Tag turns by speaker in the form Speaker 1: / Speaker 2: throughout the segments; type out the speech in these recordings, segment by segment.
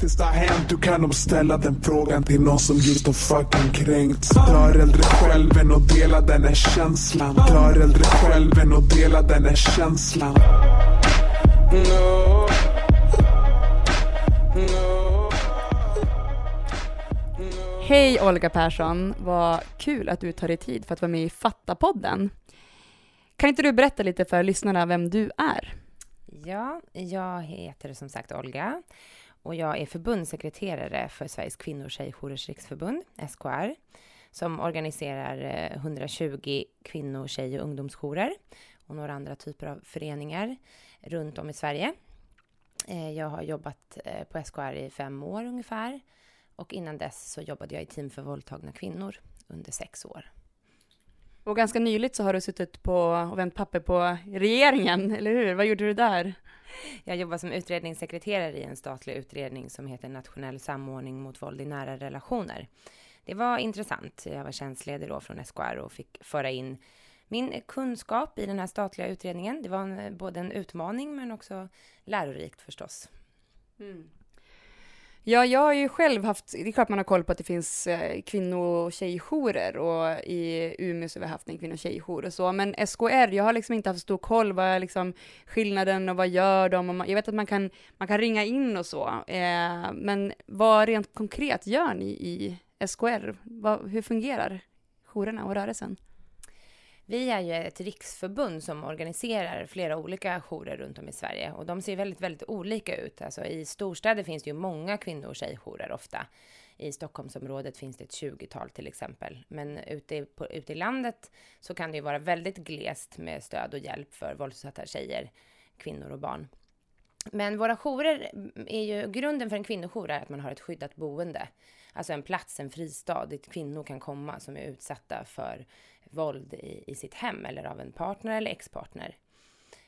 Speaker 1: faktiskt har hänt? Du kan nog ställa den frågan till någon som just har fucking kränkts. Drar hellre själv än att dela den här känslan. Drar hellre själv än att dela den här känslan. No. No.
Speaker 2: Hej Olga Persson, vad kul att du tar dig tid för att vara med i Fatta-podden. Kan inte du berätta lite för lyssnarna vem du är?
Speaker 3: Ja, jag heter som sagt Olga och jag är förbundssekreterare för Sveriges kvinno och tjejjourers riksförbund, SKR, som organiserar eh, 120 kvinno-, tjej och ungdomsjourer och några andra typer av föreningar runt om i Sverige. Eh, jag har jobbat eh, på SKR i fem år ungefär och innan dess så jobbade jag i team för våldtagna kvinnor under sex år.
Speaker 2: Och ganska nyligt så har du suttit på och vänt papper på regeringen, eller hur? Vad gjorde du där?
Speaker 3: Jag jobbar som utredningssekreterare i en statlig utredning som heter Nationell samordning mot våld i nära relationer. Det var intressant. Jag var tjänstledig då från SKR och fick föra in min kunskap i den här statliga utredningen. Det var en, både en utmaning men också lärorikt förstås. Mm.
Speaker 2: Ja, jag har ju själv haft, det är klart man har koll på att det finns eh, kvinno och tjejjourer och i Umeå så har vi haft en kvinno och tjejjour och så, men SKR, jag har liksom inte haft stor koll, vad är liksom skillnaden och vad gör de? Och man, jag vet att man kan, man kan ringa in och så, eh, men vad rent konkret gör ni i SKR? Vad, hur fungerar jourerna och rörelsen?
Speaker 3: Vi är ju ett riksförbund som organiserar flera olika jourer runt om i Sverige och de ser väldigt, väldigt olika ut. Alltså i storstäder finns det ju många kvinno och tjejjourer ofta. I Stockholmsområdet finns det ett 20-tal till exempel. Men ute i, på, ute i landet så kan det ju vara väldigt glest med stöd och hjälp för våldsutsatta tjejer, kvinnor och barn. Men våra jourer mm, är ju, grunden för en kvinnojour är att man har ett skyddat boende. Alltså en plats, en fristad dit kvinnor kan komma som är utsatta för våld i, i sitt hem eller av en partner eller expartner.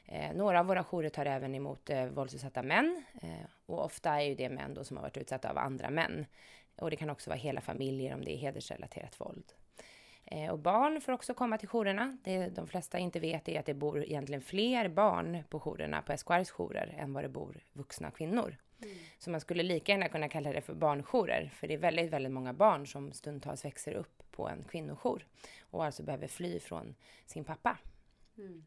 Speaker 3: Eh, några av våra jourer tar även emot eh, våldsutsatta män eh, och ofta är ju det män då som har varit utsatta av andra män. Och det kan också vara hela familjer om det är hedersrelaterat våld. Eh, och barn får också komma till jourerna. Det de flesta inte vet är att det bor egentligen fler barn på jourerna, på SKRs jourer, än vad det bor vuxna kvinnor. Mm. Så man skulle lika gärna kunna kalla det för barnjourer, för det är väldigt, väldigt många barn som stundtals växer upp på en kvinnojour och alltså behöver fly från sin pappa. Mm.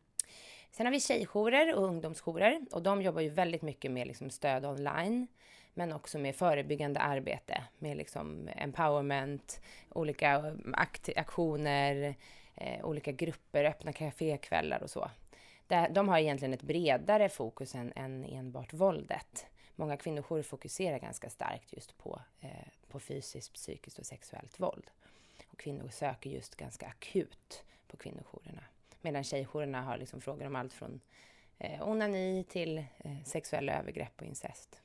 Speaker 3: Sen har vi tjejjourer och ungdomsjourer och de jobbar ju väldigt mycket med liksom stöd online men också med förebyggande arbete med liksom empowerment, olika akt aktioner, eh, olika grupper, öppna kafékvällar och så. De har egentligen ett bredare fokus än, än enbart våldet. Många kvinnojourer fokuserar ganska starkt just på, eh, på fysiskt, psykiskt och sexuellt våld. Och kvinnor söker just ganska akut på kvinnojourerna. Medan tjejjourerna har liksom frågor om allt från eh, onani till eh, sexuella övergrepp och incest.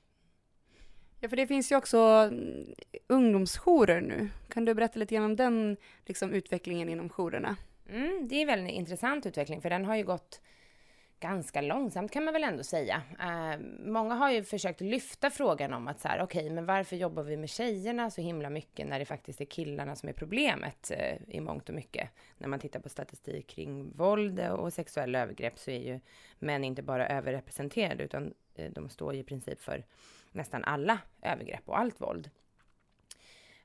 Speaker 2: Ja, för det finns ju också mm, ungdomsjourer nu. Kan du berätta lite grann om den liksom, utvecklingen inom jourerna?
Speaker 3: Mm, det är en intressant utveckling, för den har ju gått ganska långsamt kan man väl ändå säga. Eh, många har ju försökt lyfta frågan om att så här, okej, okay, men varför jobbar vi med tjejerna så himla mycket när det faktiskt är killarna som är problemet eh, i mångt och mycket. När man tittar på statistik kring våld och sexuella övergrepp så är ju män inte bara överrepresenterade utan eh, de står ju i princip för nästan alla övergrepp och allt våld.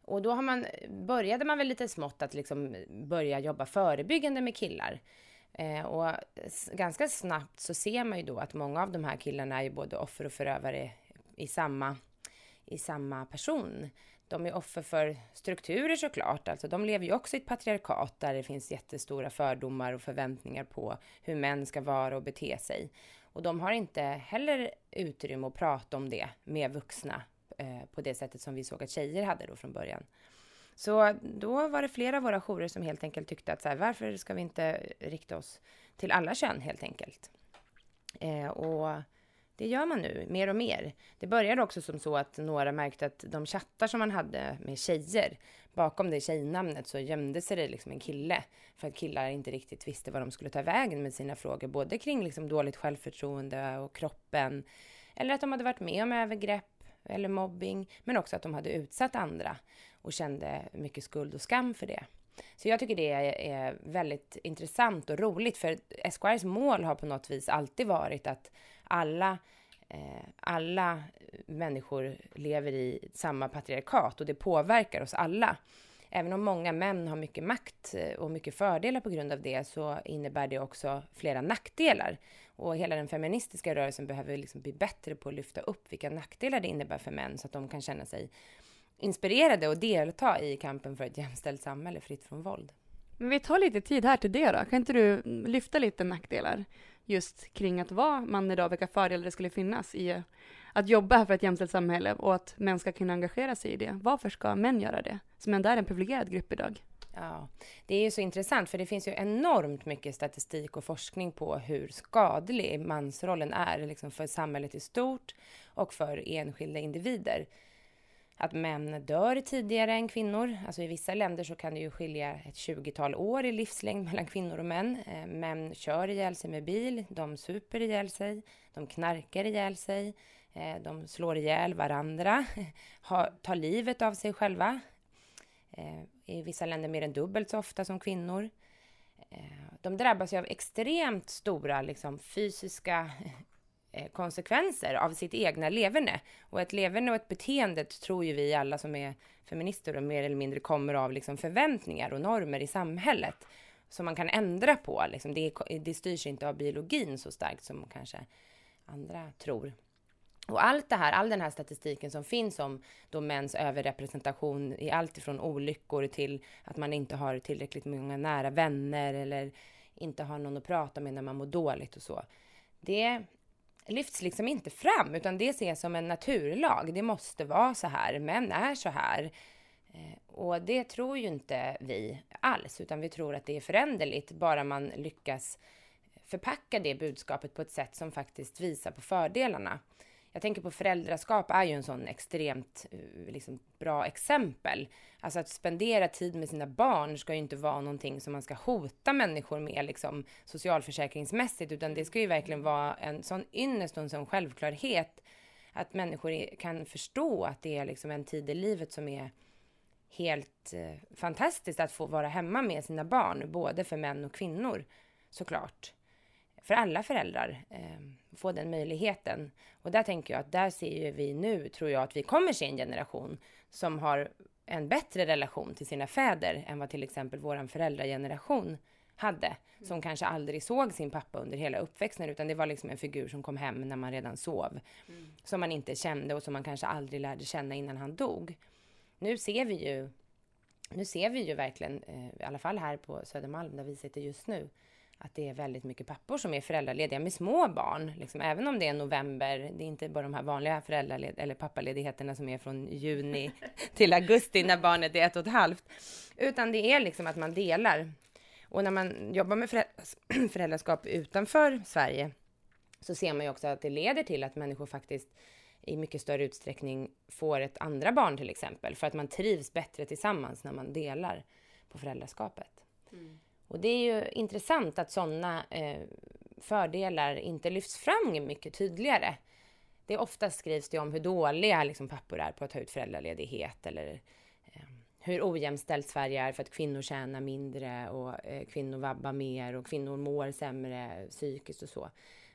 Speaker 3: Och då har man, började man väl lite smått att liksom börja jobba förebyggande med killar. Eh, och ganska snabbt så ser man ju då att många av de här killarna är ju både offer och förövare i samma, i samma person. De är offer för strukturer såklart, alltså de lever ju också i ett patriarkat där det finns jättestora fördomar och förväntningar på hur män ska vara och bete sig. Och de har inte heller utrymme att prata om det med vuxna eh, på det sättet som vi såg att tjejer hade då från början. Så då var det flera av våra jourer som helt enkelt tyckte att så här, varför ska vi inte rikta oss till alla kön helt enkelt? Eh, och det gör man nu mer och mer. Det började också som så att några märkte att de chattar som man hade med tjejer, bakom det tjejnamnet så gömde sig det liksom en kille. För att killar inte riktigt visste vad de skulle ta vägen med sina frågor, både kring liksom dåligt självförtroende och kroppen, eller att de hade varit med om övergrepp eller mobbing, men också att de hade utsatt andra och kände mycket skuld och skam för det. Så jag tycker det är väldigt intressant och roligt, för SKRs mål har på något vis alltid varit att alla eh, alla människor lever i samma patriarkat och det påverkar oss alla. Även om många män har mycket makt eh, och mycket fördelar på grund av det så innebär det också flera nackdelar. Och hela den feministiska rörelsen behöver liksom bli bättre på att lyfta upp vilka nackdelar det innebär för män så att de kan känna sig inspirerade och delta i kampen för ett jämställt samhälle fritt från våld.
Speaker 2: Men vi tar lite tid här till det då. Kan inte du lyfta lite nackdelar just kring att vara man idag, vilka fördelar det skulle finnas i att jobba för ett jämställt samhälle och att män ska kunna engagera sig i det. Varför ska män göra det? Som ändå är en privilegierad grupp idag.
Speaker 3: Ja, det är ju så intressant för det finns ju enormt mycket statistik och forskning på hur skadlig mansrollen är liksom för samhället i stort och för enskilda individer att män dör tidigare än kvinnor. Alltså i vissa länder så kan det ju skilja ett 20-tal år i livslängd mellan kvinnor och män. Eh, män kör ihjäl sig med bil, de super ihjäl sig, de knarkar ihjäl sig, eh, de slår ihjäl varandra, tar livet av sig själva. Eh, I vissa länder mer än dubbelt så ofta som kvinnor. Eh, de drabbas ju av extremt stora liksom, fysiska Eh, konsekvenser av sitt egna leverne. Och ett leverne och ett beteende tror ju vi alla som är feminister och mer eller mindre kommer av liksom förväntningar och normer i samhället som man kan ändra på. Liksom det, det styrs inte av biologin så starkt som kanske andra tror. Och allt det här, all den här statistiken som finns om då mäns överrepresentation i allt ifrån olyckor till att man inte har tillräckligt många nära vänner eller inte har någon att prata med när man mår dåligt och så. Det lyfts liksom inte fram, utan det ses som en naturlag. Det måste vara så här, män är så här. Eh, och det tror ju inte vi alls, utan vi tror att det är föränderligt, bara man lyckas förpacka det budskapet på ett sätt som faktiskt visar på fördelarna. Jag tänker på föräldraskap är ju en sån extremt eh, liksom, bra exempel. Alltså att spendera tid med sina barn ska ju inte vara någonting som man ska hota människor med liksom, socialförsäkringsmässigt, utan det ska ju verkligen vara en sån ynnest och en sån självklarhet att människor kan förstå att det är liksom en tid i livet som är helt eh, fantastiskt att få vara hemma med sina barn, både för män och kvinnor såklart för alla föräldrar eh, få den möjligheten. Och där tänker jag att där ser ju vi nu, tror jag, att vi kommer se en generation som har en bättre relation till sina fäder än vad till exempel vår föräldrageneration hade, som kanske aldrig såg sin pappa under hela uppväxten, utan det var liksom en figur som kom hem när man redan sov, mm. som man inte kände och som man kanske aldrig lärde känna innan han dog. Nu ser vi ju, nu ser vi ju verkligen, eh, i alla fall här på Södermalm där vi sitter just nu, att det är väldigt mycket pappor som är föräldralediga med små barn. Liksom, även om det är november, det är inte bara de här vanliga föräldraled eller pappaledigheterna som är från juni till augusti när barnet är ett och ett halvt. Utan det är liksom att man delar. Och när man jobbar med föräldraskap utanför Sverige så ser man ju också att det leder till att människor faktiskt i mycket större utsträckning får ett andra barn till exempel, för att man trivs bättre tillsammans när man delar på föräldraskapet. Mm. Och det är ju intressant att sådana eh, fördelar inte lyfts fram mycket tydligare. Det är skrivs det om hur dåliga liksom, pappor är på att ta ut föräldraledighet eller eh, hur ojämställt Sverige är för att kvinnor tjänar mindre och eh, kvinnor vabbar mer och kvinnor mår sämre psykiskt och så.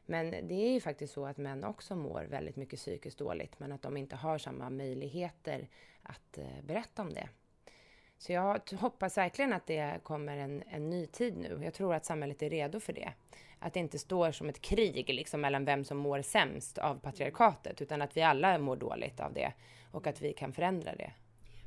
Speaker 3: Men det är ju faktiskt så att män också mår väldigt mycket psykiskt dåligt, men att de inte har samma möjligheter att eh, berätta om det. Så jag hoppas verkligen att det kommer en, en ny tid nu. Jag tror att samhället är redo för det. Att det inte står som ett krig liksom, mellan vem som mår sämst av patriarkatet, utan att vi alla mår dåligt av det och att vi kan förändra det.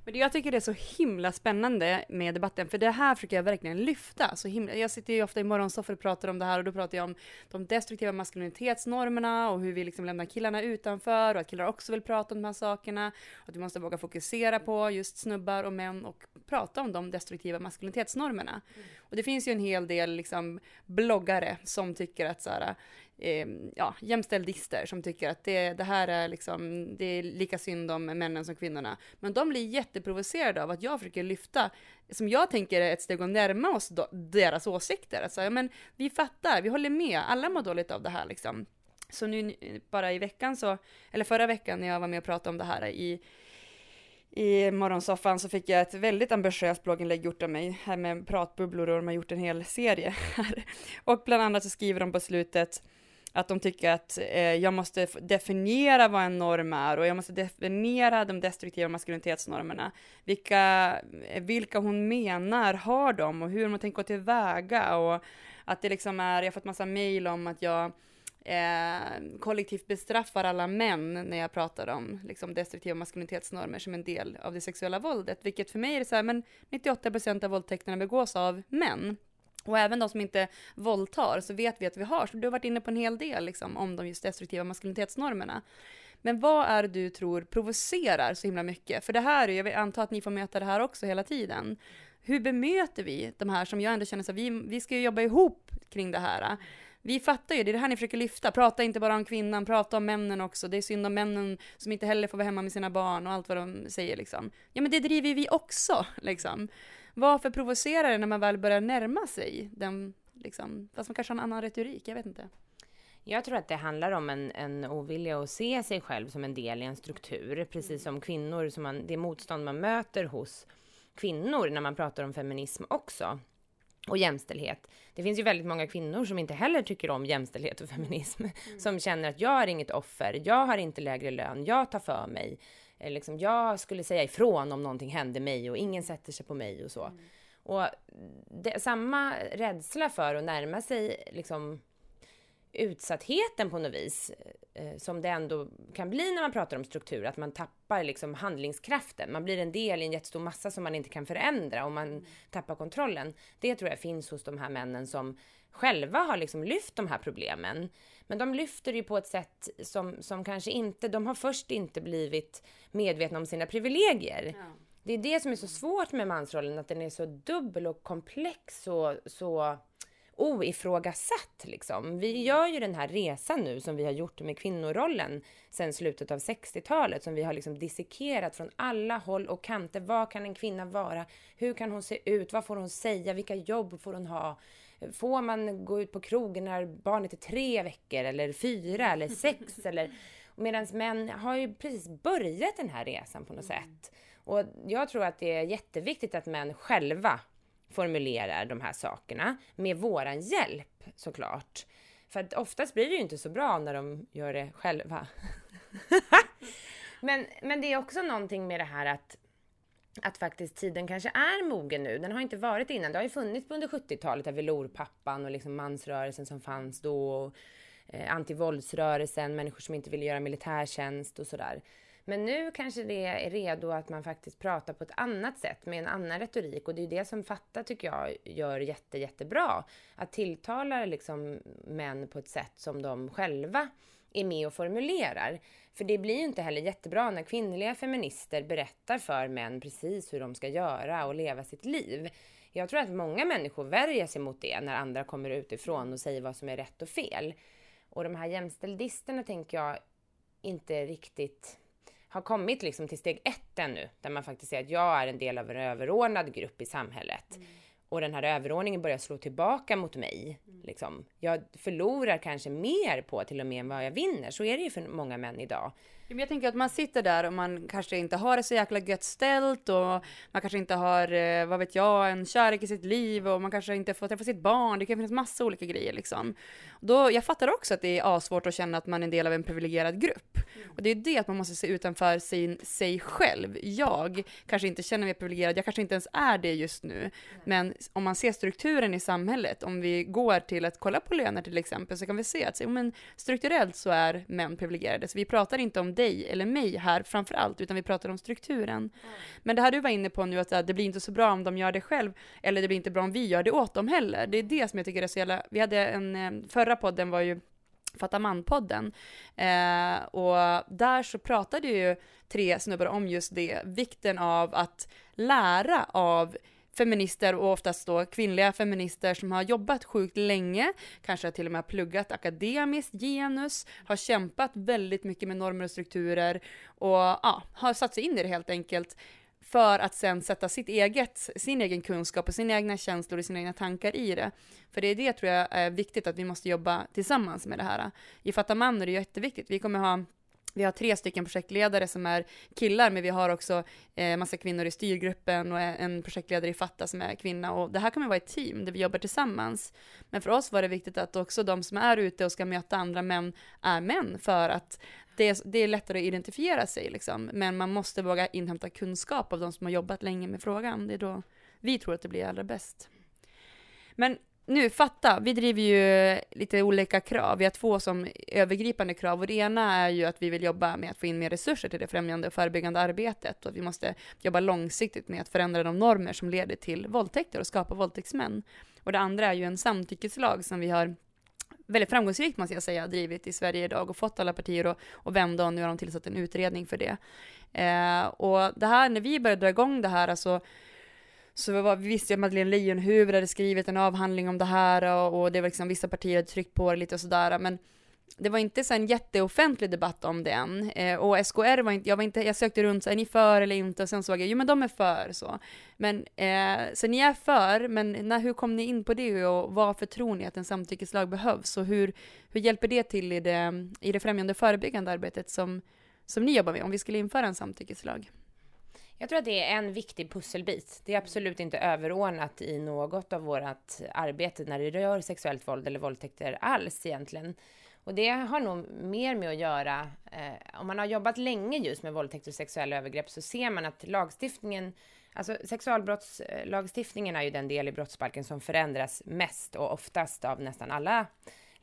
Speaker 2: Men jag tycker det är så himla spännande med debatten, för det här försöker jag verkligen lyfta. Så himla, jag sitter ju ofta i morgonsoffor och pratar om det här och då pratar jag om de destruktiva maskulinitetsnormerna och hur vi liksom lämnar killarna utanför och att killar också vill prata om de här sakerna. Att vi måste våga fokusera på just snubbar och män och prata om de destruktiva maskulinitetsnormerna. Mm. Och det finns ju en hel del liksom bloggare som tycker att så här, eh, ja, jämställdister som tycker att det, det här är liksom, det är lika synd om männen som kvinnorna. Men de blir jätteprovocerade av att jag försöker lyfta, som jag tänker är ett steg att närma oss då, deras åsikter. Alltså, ja, men vi fattar, vi håller med, alla mår dåligt av det här liksom. Så nu bara i veckan så, eller förra veckan när jag var med och pratade om det här i i morgonsoffan så fick jag ett väldigt ambitiöst blogginlägg gjort av mig, här med pratbubblor och de har gjort en hel serie här. Och bland annat så skriver de på slutet att de tycker att eh, jag måste definiera vad en norm är och jag måste definiera de destruktiva maskulinitetsnormerna. Vilka, eh, vilka hon menar har dem och hur man tänker gå tillväga och att det liksom är, jag har fått massa mail om att jag eh, kollektivt bestraffar alla män när jag pratar om liksom, destruktiva maskulinitetsnormer som en del av det sexuella våldet, vilket för mig är så här, men 98% av våldtäkterna begås av män. Och även de som inte våldtar så vet vi att vi har, så du har varit inne på en hel del liksom, om de just destruktiva maskulinitetsnormerna. Men vad är det du tror provocerar så himla mycket? För det här, jag antar att ni får möta det här också hela tiden. Hur bemöter vi de här som jag ändå känner så vi, vi ska ju jobba ihop kring det här. Vi fattar ju, det är det här ni försöker lyfta. Prata inte bara om kvinnan, prata om männen också. Det är synd om männen som inte heller får vara hemma med sina barn och allt vad de säger liksom. Ja men det driver vi också liksom. Varför provocerar det när man väl börjar närma sig den, liksom, fast man kanske har en annan retorik, jag vet inte.
Speaker 3: Jag tror att det handlar om en, en ovilja att se sig själv som en del i en struktur, precis som kvinnor, som man, det motstånd man möter hos kvinnor när man pratar om feminism också och jämställdhet. Det finns ju väldigt många kvinnor som inte heller tycker om jämställdhet och feminism, mm. som känner att jag är inget offer, jag har inte lägre lön, jag tar för mig, liksom, jag skulle säga ifrån om någonting hände mig och ingen sätter sig på mig och så. Mm. Och det, samma rädsla för att närma sig liksom, utsattheten på något vis, eh, som det ändå kan bli när man pratar om struktur, att man tappar liksom handlingskraften. Man blir en del i en jättestor massa som man inte kan förändra och man mm. tappar kontrollen. Det tror jag finns hos de här männen som själva har liksom lyft de här problemen. Men de lyfter ju på ett sätt som, som kanske inte, de har först inte blivit medvetna om sina privilegier. Ja. Det är det som är så svårt med mansrollen, att den är så dubbel och komplex och så oifrågasatt liksom. Vi gör ju den här resan nu som vi har gjort med kvinnorollen sedan slutet av 60-talet som vi har liksom dissekerat från alla håll och kanter. Vad kan en kvinna vara? Hur kan hon se ut? Vad får hon säga? Vilka jobb får hon ha? Får man gå ut på krogen när barnet är tre veckor eller fyra eller sex eller Medan män har ju precis börjat den här resan på något mm. sätt. Och jag tror att det är jätteviktigt att män själva formulerar de här sakerna med våran hjälp såklart. För att oftast blir det ju inte så bra när de gör det själva. men, men det är också någonting med det här att att faktiskt tiden kanske är mogen nu. Den har inte varit innan. Det har ju funnits under 70-talet, velourpappan och liksom mansrörelsen som fanns då. Och, eh, antivåldsrörelsen, människor som inte ville göra militärtjänst och sådär. Men nu kanske det är redo att man faktiskt pratar på ett annat sätt med en annan retorik och det är det som Fatta tycker jag gör jätte, jättebra. Att tilltala liksom män på ett sätt som de själva är med och formulerar. För det blir ju inte heller jättebra när kvinnliga feminister berättar för män precis hur de ska göra och leva sitt liv. Jag tror att många människor värjer sig mot det när andra kommer utifrån och säger vad som är rätt och fel. Och de här jämställdisterna tänker jag inte riktigt har kommit liksom till steg ett ännu, där man faktiskt säger att jag är en del av en överordnad grupp i samhället. Mm. Och den här överordningen börjar slå tillbaka mot mig. Mm. Liksom. Jag förlorar kanske mer på till och med än vad jag vinner. Så är det ju för många män idag.
Speaker 2: Jag tänker att man sitter där och man kanske inte har det så jäkla gött ställt och man kanske inte har, eh, vad vet jag, en kärlek i sitt liv och man kanske inte får träffa sitt barn. Det kan finnas massa olika grejer liksom. Då, jag fattar också att det är asvårt att känna att man är en del av en privilegierad grupp. Och det är det att man måste se utanför sin, sig själv. Jag kanske inte känner mig privilegierad, jag kanske inte ens är det just nu. Men om man ser strukturen i samhället, om vi går till att kolla på löner till exempel, så kan vi se att men, strukturellt så är män privilegierade. Så vi pratar inte om dig eller mig här framför allt, utan vi pratar om strukturen. Mm. Men det här du var inne på nu, att det blir inte så bra om de gör det själv, eller det blir inte bra om vi gör det åt dem heller. Det är det som jag tycker är så jävla, vi hade en, eh, förra podden var ju Fatta man-podden. Eh, och där så pratade ju tre snubbar om just det, vikten av att lära av feminister och oftast då kvinnliga feminister som har jobbat sjukt länge, kanske till och med pluggat akademiskt genus, har kämpat väldigt mycket med normer och strukturer och ja, har satt sig in i det helt enkelt för att sen sätta sitt eget, sin egen kunskap och sina egna känslor och sina egna tankar i det. För det är det tror jag är viktigt att vi måste jobba tillsammans med det här. I Fatta man är det jätteviktigt. Vi kommer ha vi har tre stycken projektledare som är killar, men vi har också eh, massa kvinnor i styrgruppen och en projektledare i Fatta som är kvinna. Och det här kommer vara ett team där vi jobbar tillsammans. Men för oss var det viktigt att också de som är ute och ska möta andra män är män, för att det är, det är lättare att identifiera sig, liksom. men man måste våga inhämta kunskap av de som har jobbat länge med frågan. Det är då vi tror att det blir allra bäst. Men nu, fatta, vi driver ju lite olika krav. Vi har två som övergripande krav och det ena är ju att vi vill jobba med att få in mer resurser till det främjande och förebyggande arbetet och att vi måste jobba långsiktigt med att förändra de normer som leder till våldtäkter och skapa våldtäktsmän. Och det andra är ju en samtyckeslag som vi har väldigt framgångsrikt måste jag säga, drivit i Sverige idag och fått alla partier att, att vända och nu har de tillsatt en utredning för det. Eh, och det här, när vi började dra igång det här, alltså så var, vi visste ju att Madeleine Leijonhufvud hade skrivit en avhandling om det här och, och det var liksom vissa partier hade tryckt på det lite och sådär, men det var inte så en jätteoffentlig debatt om det än. Eh, och SKR var inte, jag var inte, jag sökte runt, så är ni för eller inte? Och sen såg jag, jo men de är för så. Men, eh, så ni är för, men när, hur kom ni in på det och varför tror ni att en samtyckeslag behövs? Och hur, hur hjälper det till i det, i det främjande förebyggande arbetet som, som ni jobbar med, om vi skulle införa en samtyckeslag?
Speaker 3: Jag tror att det är en viktig pusselbit. Det är absolut inte överordnat i något av vårt arbete när det rör sexuellt våld eller våldtäkter alls egentligen. Och det har nog mer med att göra, eh, om man har jobbat länge just med våldtäkt och sexuella övergrepp så ser man att lagstiftningen, alltså sexualbrottslagstiftningen är ju den del i brottsbalken som förändras mest och oftast av nästan alla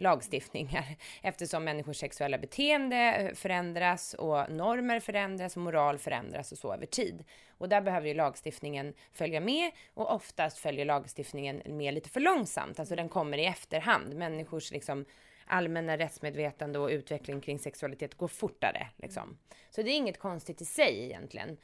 Speaker 3: lagstiftningar eftersom människors sexuella beteende eh, förändras och normer förändras och moral förändras och så över tid. Och där behöver ju lagstiftningen följa med och oftast följer lagstiftningen med lite för långsamt, alltså den kommer i efterhand. Människors liksom allmänna rättsmedvetande och utveckling kring sexualitet går fortare. Liksom. Så det är inget konstigt i sig egentligen.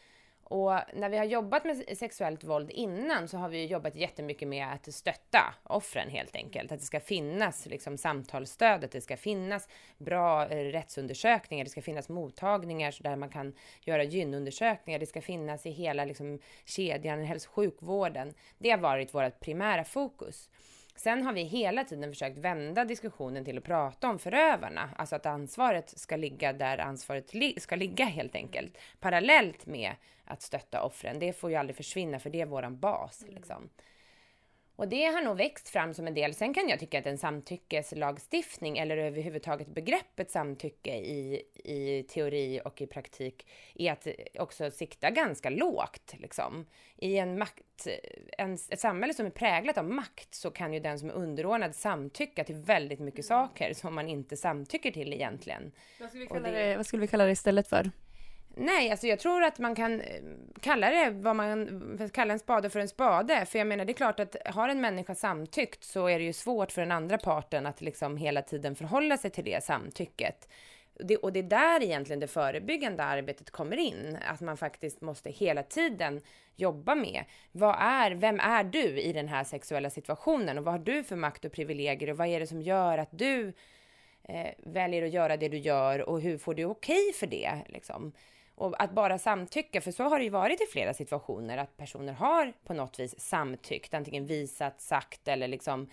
Speaker 3: Och när vi har jobbat med sexuellt våld innan så har vi jobbat jättemycket med att stötta offren helt enkelt. Att det ska finnas liksom, samtalsstöd, att det ska finnas bra eh, rättsundersökningar, det ska finnas mottagningar där man kan göra gynundersökningar, det ska finnas i hela liksom, kedjan, hälso och sjukvården. Det har varit vårt primära fokus. Sen har vi hela tiden försökt vända diskussionen till att prata om förövarna, alltså att ansvaret ska ligga där ansvaret li ska ligga helt enkelt, parallellt med att stötta offren. Det får ju aldrig försvinna för det är våran bas. Mm. Liksom. Och det har nog växt fram som en del. Sen kan jag tycka att en samtyckeslagstiftning eller överhuvudtaget begreppet samtycke i, i teori och i praktik är att också sikta ganska lågt. Liksom. I en makt, en, ett samhälle som är präglat av makt så kan ju den som är underordnad samtycka till väldigt mycket saker som man inte samtycker till egentligen.
Speaker 2: Vad skulle vi kalla, det, det, vad skulle vi kalla det istället för?
Speaker 3: Nej, alltså jag tror att man kan eh, kalla det vad man kalla en spade för en spade. För jag menar, det är klart att har en människa samtyckt så är det ju svårt för den andra parten att liksom hela tiden förhålla sig till det samtycket. Det, och det är där egentligen det förebyggande arbetet kommer in. Att man faktiskt måste hela tiden jobba med vad är, vem är du i den här sexuella situationen och vad har du för makt och privilegier och vad är det som gör att du eh, väljer att göra det du gör och hur får du okej okay för det? Liksom. Och att bara samtycka, för så har det ju varit i flera situationer, att personer har på något vis samtyckt, antingen visat, sagt eller liksom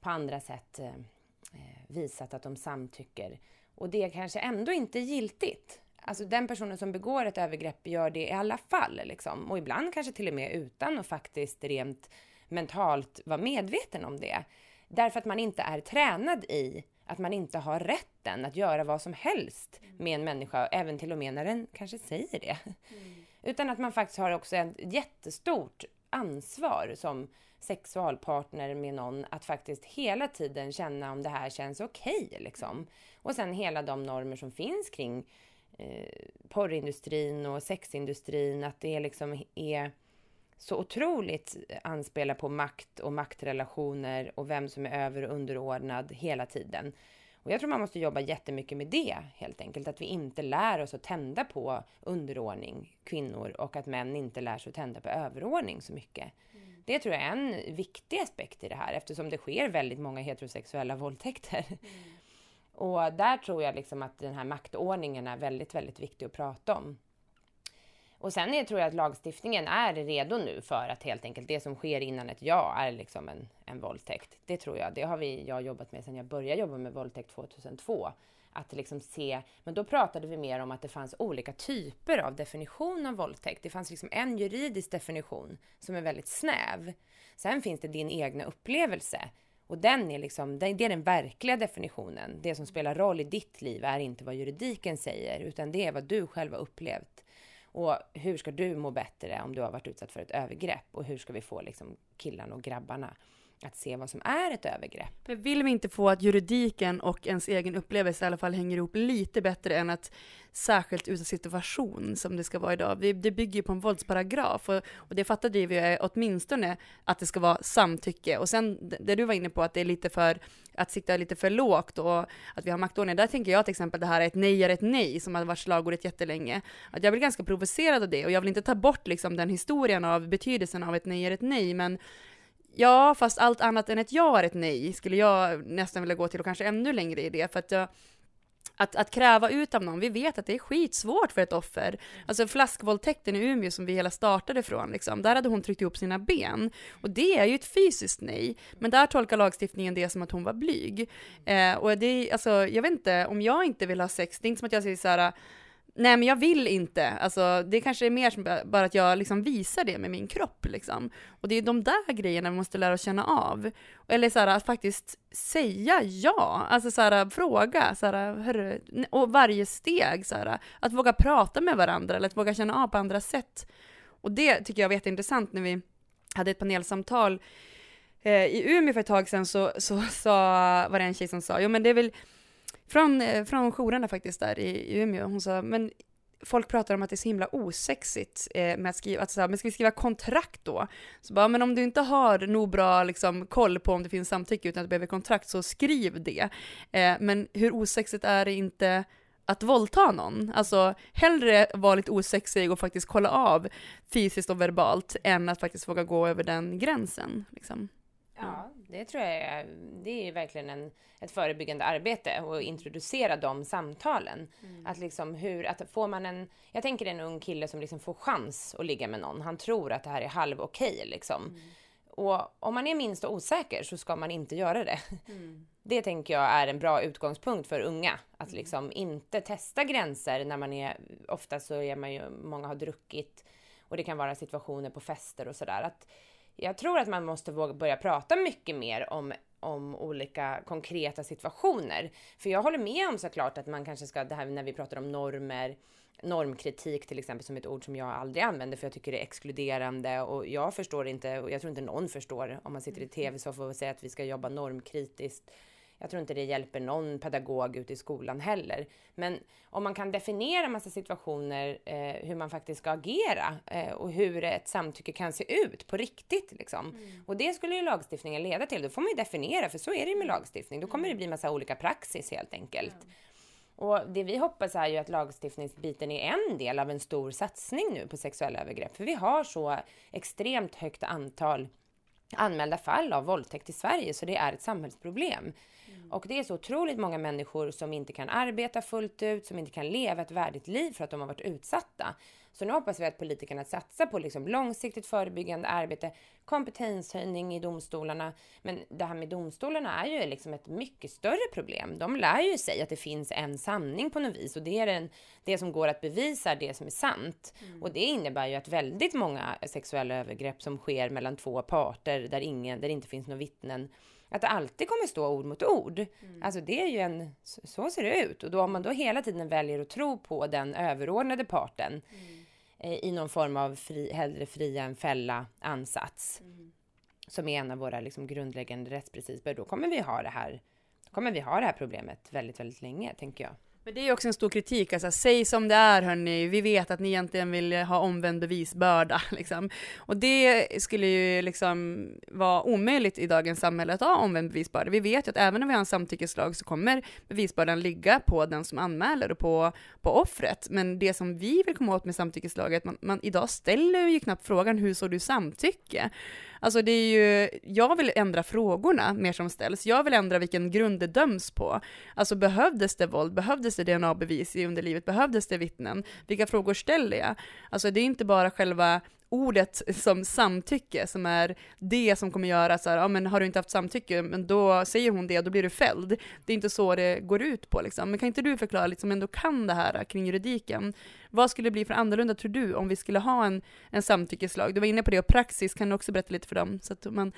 Speaker 3: på andra sätt eh, eh, visat att de samtycker. Och det är kanske ändå inte giltigt. Alltså den personen som begår ett övergrepp gör det i alla fall, liksom. och ibland kanske till och med utan att faktiskt rent mentalt vara medveten om det. Därför att man inte är tränad i att man inte har rätten att göra vad som helst med en människa, även till och med när den kanske säger det. Mm. Utan att man faktiskt har också ett jättestort ansvar som sexualpartner med någon att faktiskt hela tiden känna om det här känns okej. Okay, liksom. Och sen hela de normer som finns kring eh, porrindustrin och sexindustrin, att det liksom är så otroligt anspelar på makt och maktrelationer och vem som är över och underordnad hela tiden. Och jag tror man måste jobba jättemycket med det helt enkelt. Att vi inte lär oss att tända på underordning, kvinnor, och att män inte lär sig att tända på överordning så mycket. Mm. Det tror jag är en viktig aspekt i det här eftersom det sker väldigt många heterosexuella våldtäkter. Mm. Och där tror jag liksom att den här maktordningen är väldigt, väldigt viktig att prata om. Och sen är, tror jag att lagstiftningen är redo nu för att helt enkelt det som sker innan ett ja är liksom en, en våldtäkt. Det tror jag. Det har vi, jag jobbat med sedan jag började jobba med våldtäkt 2002. att liksom se, men då pratade vi mer om att det fanns olika typer av definition av våldtäkt. Det fanns liksom en juridisk definition som är väldigt snäv. Sen finns det din egna upplevelse och den är liksom, det är den verkliga definitionen. Det som spelar roll i ditt liv är inte vad juridiken säger, utan det är vad du själv har upplevt. Och hur ska du må bättre om du har varit utsatt för ett övergrepp? Och hur ska vi få liksom killarna och grabbarna att se vad som är ett övergrepp.
Speaker 2: Men vill vi inte få att juridiken och ens egen upplevelse i alla fall hänger ihop lite bättre än att särskilt utsatt situation som det ska vara idag. Det, det bygger ju på en våldsparagraf och, och det fattade vi åtminstone att det ska vara samtycke. Och sen det du var inne på att det är lite för, att sikta lite för lågt och att vi har maktordning. Där tänker jag till exempel det här är ett nej är ett nej som har varit slagordet jättelänge. Att jag blir ganska provocerad av det och jag vill inte ta bort liksom den historien av betydelsen av ett nej är ett nej men Ja, fast allt annat än ett ja är ett nej, skulle jag nästan vilja gå till och kanske ännu längre i det, för att jag, att, att kräva ut av någon, vi vet att det är skitsvårt för ett offer. Alltså flaskvåldtäkten i Umeå som vi hela startade från, liksom, där hade hon tryckt ihop sina ben. Och det är ju ett fysiskt nej, men där tolkar lagstiftningen det som att hon var blyg. Eh, och det, alltså, jag vet inte, om jag inte vill ha sex, det är inte som att jag säger så här, nej men jag vill inte. Alltså det kanske är mer som bara att jag liksom visar det med min kropp liksom. Och det är de där grejerna vi måste lära oss känna av. Eller så här, att faktiskt säga ja, alltså så här, fråga, så här, hörru, och varje steg så här, att våga prata med varandra eller att våga känna av på andra sätt. Och det tycker jag var jätteintressant när vi hade ett panelsamtal eh, i Umeå för ett tag sedan så, så sa, var det en tjej som sa, jo men det är väl från, eh, från jourerna faktiskt där i Umeå. Hon sa, men folk pratar om att det är så himla osexigt eh, med att skriva, att så men ska vi skriva kontrakt då? Så bara, men om du inte har nog bra liksom, koll på om det finns samtycke utan att du behöver kontrakt så skriv det. Eh, men hur osexigt är det inte att våldta någon. Alltså hellre vara lite osexig och faktiskt kolla av fysiskt och verbalt än att faktiskt våga gå över den gränsen. Liksom.
Speaker 3: Ja, det tror jag är, det är verkligen en, ett förebyggande arbete och introducera de samtalen. Mm. Att liksom hur, att får man en, jag tänker en ung kille som liksom får chans att ligga med någon, han tror att det här är halv okej liksom. Mm. Och om man är minst osäker så ska man inte göra det. Mm. Det tänker jag är en bra utgångspunkt för unga. Att mm. liksom inte testa gränser när man är, ofta så är man ju, många har druckit och det kan vara situationer på fester och sådär. Att jag tror att man måste våga börja prata mycket mer om, om olika konkreta situationer. För jag håller med om såklart att man kanske ska, det här när vi pratar om normer, normkritik till exempel som ett ord som jag aldrig använder för jag tycker det är exkluderande och jag förstår inte och jag tror inte någon förstår om man sitter i mm. tv-soffa och säger att vi ska jobba normkritiskt jag tror inte det hjälper någon pedagog ute i skolan heller. Men om man kan definiera massa situationer eh, hur man faktiskt ska agera eh, och hur ett samtycke kan se ut på riktigt. Liksom. Mm. Och det skulle ju lagstiftningen leda till. Då får man ju definiera, för så är det ju med lagstiftning. Då kommer det mm. bli massa olika praxis helt enkelt. Mm. Och det vi hoppas är ju att lagstiftningsbiten är en del av en stor satsning nu på sexuella övergrepp. För vi har så extremt högt antal anmälda fall av våldtäkt i Sverige, så det är ett samhällsproblem. Mm. Och det är så otroligt många människor som inte kan arbeta fullt ut, som inte kan leva ett värdigt liv för att de har varit utsatta. Så nu hoppas vi att politikerna satsar på liksom långsiktigt förebyggande arbete, kompetenshöjning i domstolarna. Men det här med domstolarna är ju liksom ett mycket större problem. De lär ju sig att det finns en sanning på något vis och det är den, det som går att bevisa det som är sant. Mm. Och det innebär ju att väldigt många sexuella övergrepp som sker mellan två parter där, ingen, där det inte finns några vittnen att det alltid kommer stå ord mot ord. Mm. Alltså det är ju en, så ser det ut. Och då om man då hela tiden väljer att tro på den överordnade parten mm. eh, i någon form av fri, hellre fria än fälla ansats. Mm. Som är en av våra liksom, grundläggande rättsprinciper. Då kommer vi ha det här, kommer vi ha det här problemet väldigt, väldigt länge, tänker jag.
Speaker 2: Men det är ju också en stor kritik, alltså säg som det är hörni, vi vet att ni egentligen vill ha omvänd bevisbörda liksom. Och det skulle ju liksom vara omöjligt i dagens samhälle att ha omvänd bevisbörda. Vi vet ju att även om vi har en samtyckeslag så kommer bevisbördan ligga på den som anmäler och på, på offret. Men det som vi vill komma åt med samtyckeslaget, man, man idag ställer ju knappt frågan hur såg du samtycke? Alltså det är ju, jag vill ändra frågorna mer som ställs. Jag vill ändra vilken grund det döms på. Alltså behövdes det våld? Behövdes det DNA-bevis i underlivet? Behövdes det vittnen? Vilka frågor ställer jag? Alltså det är inte bara själva ordet som samtycke som är det som kommer göra så här, ja men har du inte haft samtycke, men då säger hon det, då blir du fälld. Det är inte så det går ut på liksom. Men kan inte du förklara liksom, ändå kan det här kring juridiken? Vad skulle det bli för annorlunda tror du om vi skulle ha en, en samtyckeslag? Du var inne på det och praxis, kan du också berätta lite för dem så att man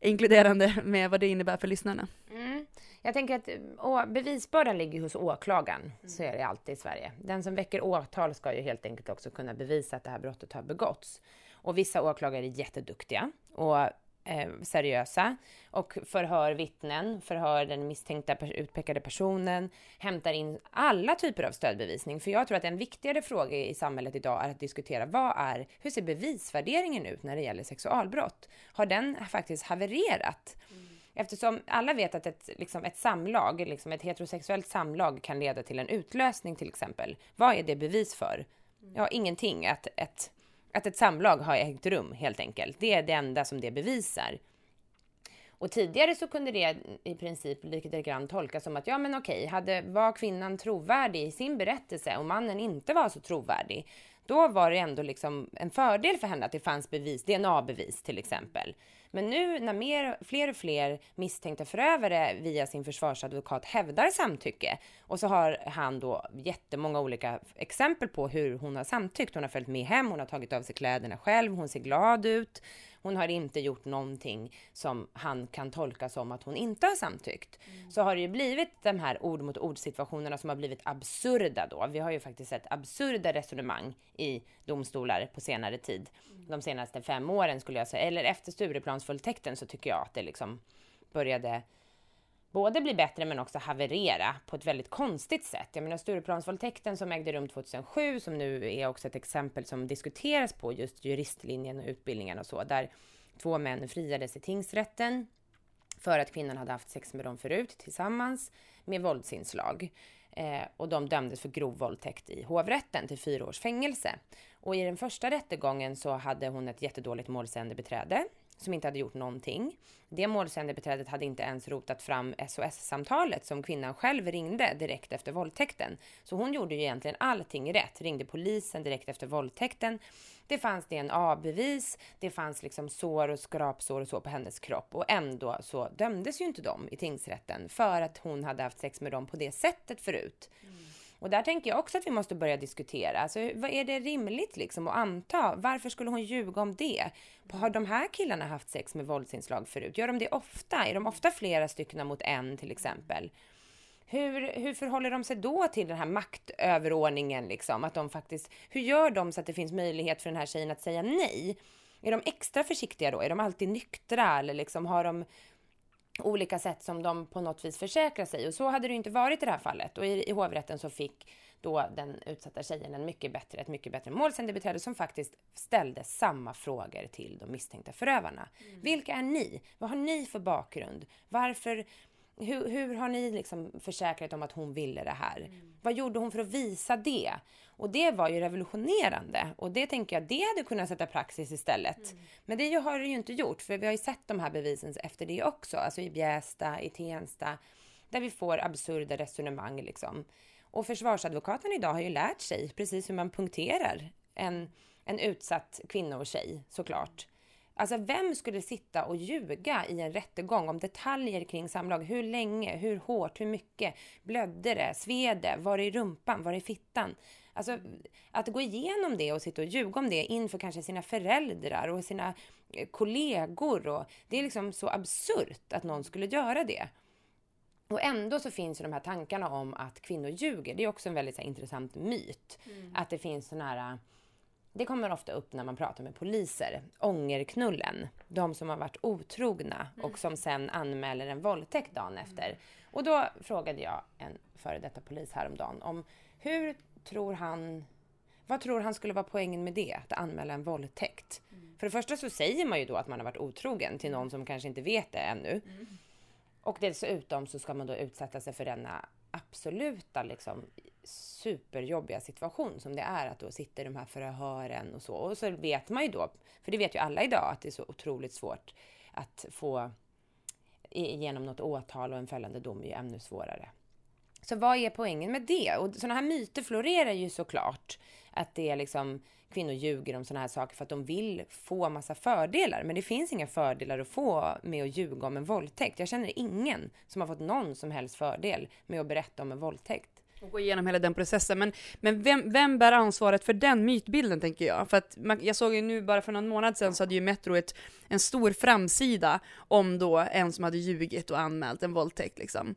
Speaker 2: är inkluderande med vad det innebär för lyssnarna?
Speaker 3: Mm. Jag tänker att eh, å, bevisbördan ligger hos åklagaren, mm. så är det alltid i Sverige. Den som väcker åtal ska ju helt enkelt också kunna bevisa att det här brottet har begåtts. Och vissa åklagare är jätteduktiga och eh, seriösa och förhör vittnen, förhör den misstänkta utpekade personen, hämtar in alla typer av stödbevisning. För jag tror att en viktigare fråga i samhället idag är att diskutera vad är, hur ser bevisvärderingen ut när det gäller sexualbrott? Har den faktiskt havererat? Mm. Eftersom alla vet att ett, liksom ett samlag, liksom ett heterosexuellt samlag kan leda till en utlösning till exempel. Vad är det bevis för? Ja, ingenting. Att ett, att ett samlag har ägt rum helt enkelt. Det är det enda som det bevisar. Och tidigare så kunde det i princip lite grann tolkas som att ja men okej, hade, var kvinnan trovärdig i sin berättelse och mannen inte var så trovärdig, då var det ändå liksom en fördel för henne att det fanns bevis, DNA-bevis till exempel. Men nu när mer, fler och fler misstänkta förövare via sin försvarsadvokat hävdar samtycke och så har han då jättemånga olika exempel på hur hon har samtyckt. Hon har följt med hem, hon har tagit av sig kläderna själv, hon ser glad ut. Hon har inte gjort någonting som han kan tolka som att hon inte har samtyckt. Mm. Så har det ju blivit de här ord mot ord situationerna som har blivit absurda då. Vi har ju faktiskt sett absurda resonemang i domstolar på senare tid. Mm. De senaste fem åren skulle jag säga, eller efter Stureplansvåldtäkten så tycker jag att det liksom började både bli bättre men också haverera på ett väldigt konstigt sätt. Jag menar Stureplansvåldtäkten som ägde rum 2007 som nu är också ett exempel som diskuteras på just juristlinjen och utbildningen och så där två män friades i tingsrätten för att kvinnan hade haft sex med dem förut tillsammans med våldsinslag. Eh, och de dömdes för grov våldtäkt i hovrätten till fyra års fängelse. Och i den första rättegången så hade hon ett jättedåligt målsägandebiträde som inte hade gjort någonting. Det målsägandebiträdet hade inte ens rotat fram SOS-samtalet som kvinnan själv ringde direkt efter våldtäkten. Så hon gjorde ju egentligen allting rätt, ringde polisen direkt efter våldtäkten. Det fanns DNA-bevis, det fanns liksom sår och skrapsår och så på hennes kropp och ändå så dömdes ju inte de i tingsrätten för att hon hade haft sex med dem på det sättet förut. Mm. Och där tänker jag också att vi måste börja diskutera. Alltså, vad är det rimligt liksom att anta? Varför skulle hon ljuga om det? Har de här killarna haft sex med våldsinslag förut? Gör de det ofta? Är de ofta flera stycken mot en till exempel? Hur, hur förhåller de sig då till den här maktöverordningen? Liksom? Att de faktiskt, hur gör de så att det finns möjlighet för den här tjejen att säga nej? Är de extra försiktiga då? Är de alltid nyktra eller liksom har de olika sätt som de på något vis försäkrar sig. Och så hade det inte varit i det här fallet. Och i, i hovrätten så fick då den utsatta tjejen en mycket bättre, ett mycket bättre målsägandebiträde som faktiskt ställde samma frågor till de misstänkta förövarna. Mm. Vilka är ni? Vad har ni för bakgrund? Varför hur, hur, har ni liksom försäkrat om att hon ville det här? Mm. Vad gjorde hon för att visa det? Och det var ju revolutionerande och det tänker jag, det hade kunnat sätta praxis istället. Mm. Men det har det ju inte gjort, för vi har ju sett de här bevisen efter det också, alltså i Bjästa, i Tensta, där vi får absurda resonemang liksom. Och försvarsadvokaten idag har ju lärt sig precis hur man punkterar en, en utsatt kvinna och tjej såklart. Alltså vem skulle sitta och ljuga i en rättegång om detaljer kring samlag? Hur länge, hur hårt, hur mycket? Blödde det? Sved det? Var det i rumpan? Var det i fittan? Alltså att gå igenom det och sitta och ljuga om det inför kanske sina föräldrar och sina eh, kollegor. Och det är liksom så absurt att någon skulle göra det. Och ändå så finns ju de här tankarna om att kvinnor ljuger. Det är också en väldigt här, intressant myt. Mm. Att det finns sådana här det kommer ofta upp när man pratar med poliser. Ångerknullen. De som har varit otrogna och som sen anmäler en våldtäkt dagen efter. Och då frågade jag en före detta polis häromdagen om hur tror han vad tror han skulle vara poängen med det? Att anmäla en våldtäkt? Mm. För det första så säger man ju då att man har varit otrogen till någon som kanske inte vet det ännu. Mm. Och dessutom så ska man då utsätta sig för denna absoluta liksom superjobbiga situation som det är att då sitta i de här förhören och så. Och så vet man ju då, för det vet ju alla idag, att det är så otroligt svårt att få igenom något åtal och en fällande dom är ju ännu svårare. Så vad är poängen med det? Och sådana här myter florerar ju såklart. att det är liksom kvinnor ljuger om sådana här saker för att de vill få massa fördelar. Men det finns inga fördelar att få med att ljuga om en våldtäkt. Jag känner ingen som har fått någon som helst fördel med att berätta om en våldtäkt.
Speaker 2: Och gå igenom hela den processen. Men, men vem, vem bär ansvaret för den mytbilden tänker jag? För att man, jag såg ju nu bara för någon månad sedan så hade ju Metro ett, en stor framsida om då en som hade ljugit och anmält en våldtäkt liksom.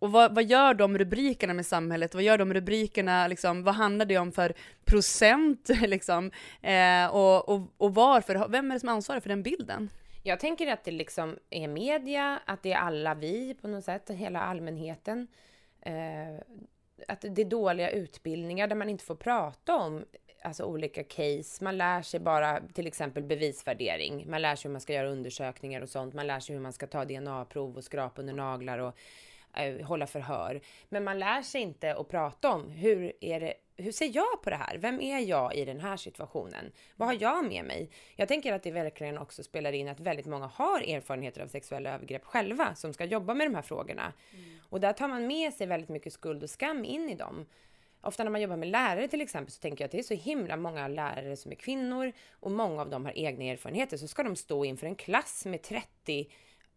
Speaker 2: Och vad, vad gör de rubrikerna med samhället? Vad gör de rubrikerna, liksom, vad handlar det om för procent liksom? Eh, och, och, och varför? Vem är det som ansvarar för den bilden?
Speaker 3: Jag tänker att det liksom är media, att det är alla vi på något sätt, hela allmänheten. Eh, att det är dåliga utbildningar där man inte får prata om alltså olika case. Man lär sig bara till exempel bevisvärdering. Man lär sig hur man ska göra undersökningar och sånt. Man lär sig hur man ska ta DNA-prov och skrapa under naglar och eh, hålla förhör. Men man lär sig inte att prata om hur är det hur ser jag på det här? Vem är jag i den här situationen? Vad har jag med mig? Jag tänker att det verkligen också spelar in att väldigt många har erfarenheter av sexuella övergrepp själva som ska jobba med de här frågorna. Mm. Och där tar man med sig väldigt mycket skuld och skam in i dem. Ofta när man jobbar med lärare till exempel så tänker jag att det är så himla många lärare som är kvinnor och många av dem har egna erfarenheter. Så ska de stå inför en klass med 30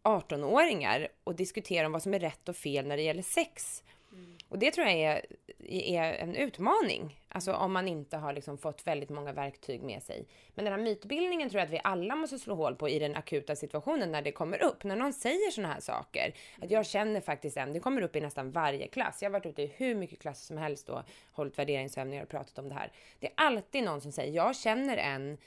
Speaker 3: 18-åringar och diskutera om vad som är rätt och fel när det gäller sex. Mm. Och det tror jag är, är en utmaning, alltså om man inte har liksom fått väldigt många verktyg med sig. Men den här mytbildningen tror jag att vi alla måste slå hål på i den akuta situationen när det kommer upp. När någon säger sådana här saker. Att jag känner faktiskt en, det kommer upp i nästan varje klass. Jag har varit ute i hur mycket klasser som helst och hållit värderingsövningar och pratat om det här. Det är alltid någon som säger, jag känner en,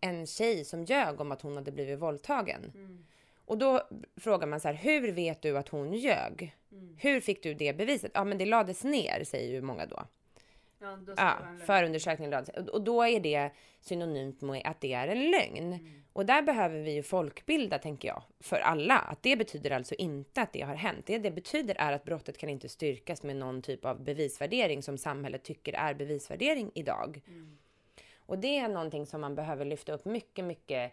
Speaker 3: en tjej som ljög om att hon hade blivit våldtagen. Mm. Och då frågar man så här, hur vet du att hon ljög? Mm. Hur fick du det beviset? Ja, men det lades ner, säger ju många då. Ja, då ja förundersökningen lades Och då är det synonymt med att det är en lögn. Mm. Och där behöver vi ju folkbilda, tänker jag, för alla. Att det betyder alltså inte att det har hänt. Det det betyder är att brottet kan inte styrkas med någon typ av bevisvärdering som samhället tycker är bevisvärdering idag. Mm. Och det är någonting som man behöver lyfta upp mycket, mycket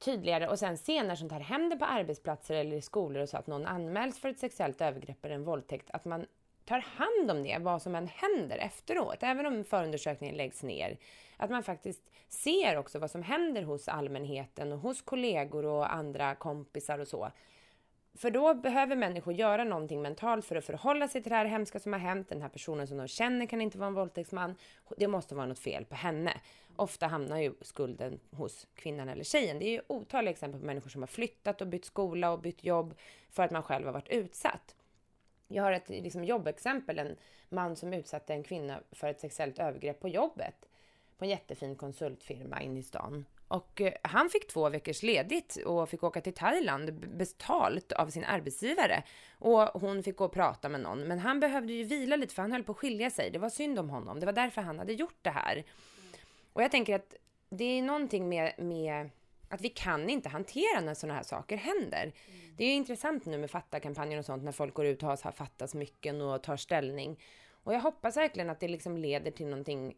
Speaker 3: tydligare och sen se när sånt här händer på arbetsplatser eller i skolor och så att någon anmäls för ett sexuellt övergrepp eller en våldtäkt, att man tar hand om det, vad som än händer efteråt, även om förundersökningen läggs ner. Att man faktiskt ser också vad som händer hos allmänheten och hos kollegor och andra kompisar och så. För då behöver människor göra någonting mentalt för att förhålla sig till det här hemska som har hänt. Den här personen som de känner kan inte vara en våldtäktsman. Det måste vara något fel på henne. Ofta hamnar ju skulden hos kvinnan eller tjejen. Det är ju otaliga exempel på människor som har flyttat och bytt skola och bytt jobb för att man själv har varit utsatt. Jag har ett liksom, jobbexempel, en man som utsatte en kvinna för ett sexuellt övergrepp på jobbet på en jättefin konsultfirma inne i stan. Och eh, han fick två veckors ledigt och fick åka till Thailand betalt av sin arbetsgivare. Och hon fick gå och prata med någon. Men han behövde ju vila lite för han höll på att skilja sig. Det var synd om honom. Det var därför han hade gjort det här. Och jag tänker att det är någonting med, med att vi kan inte hantera när sådana här saker händer. Mm. Det är ju intressant nu med fatta-kampanjen och sånt när folk går ut och har fattas mycket och tar ställning. Och jag hoppas verkligen att det liksom leder till någonting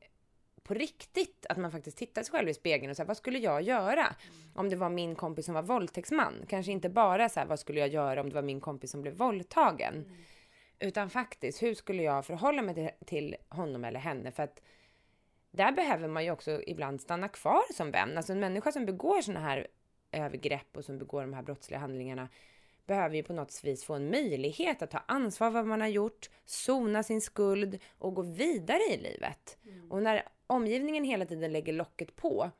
Speaker 3: på riktigt, att man faktiskt tittar sig själv i spegeln och säger vad skulle jag göra mm. om det var min kompis som var våldtäktsman? Kanske inte bara så här, vad skulle jag göra om det var min kompis som blev våldtagen? Mm. Utan faktiskt, hur skulle jag förhålla mig till, till honom eller henne? För att där behöver man ju också ibland stanna kvar som vän. Alltså en människa som begår sådana här övergrepp och som begår de här brottsliga handlingarna behöver ju på något vis få en möjlighet att ta ansvar för vad man har gjort, sona sin skuld och gå vidare i livet. Mm. Och när omgivningen hela tiden lägger locket på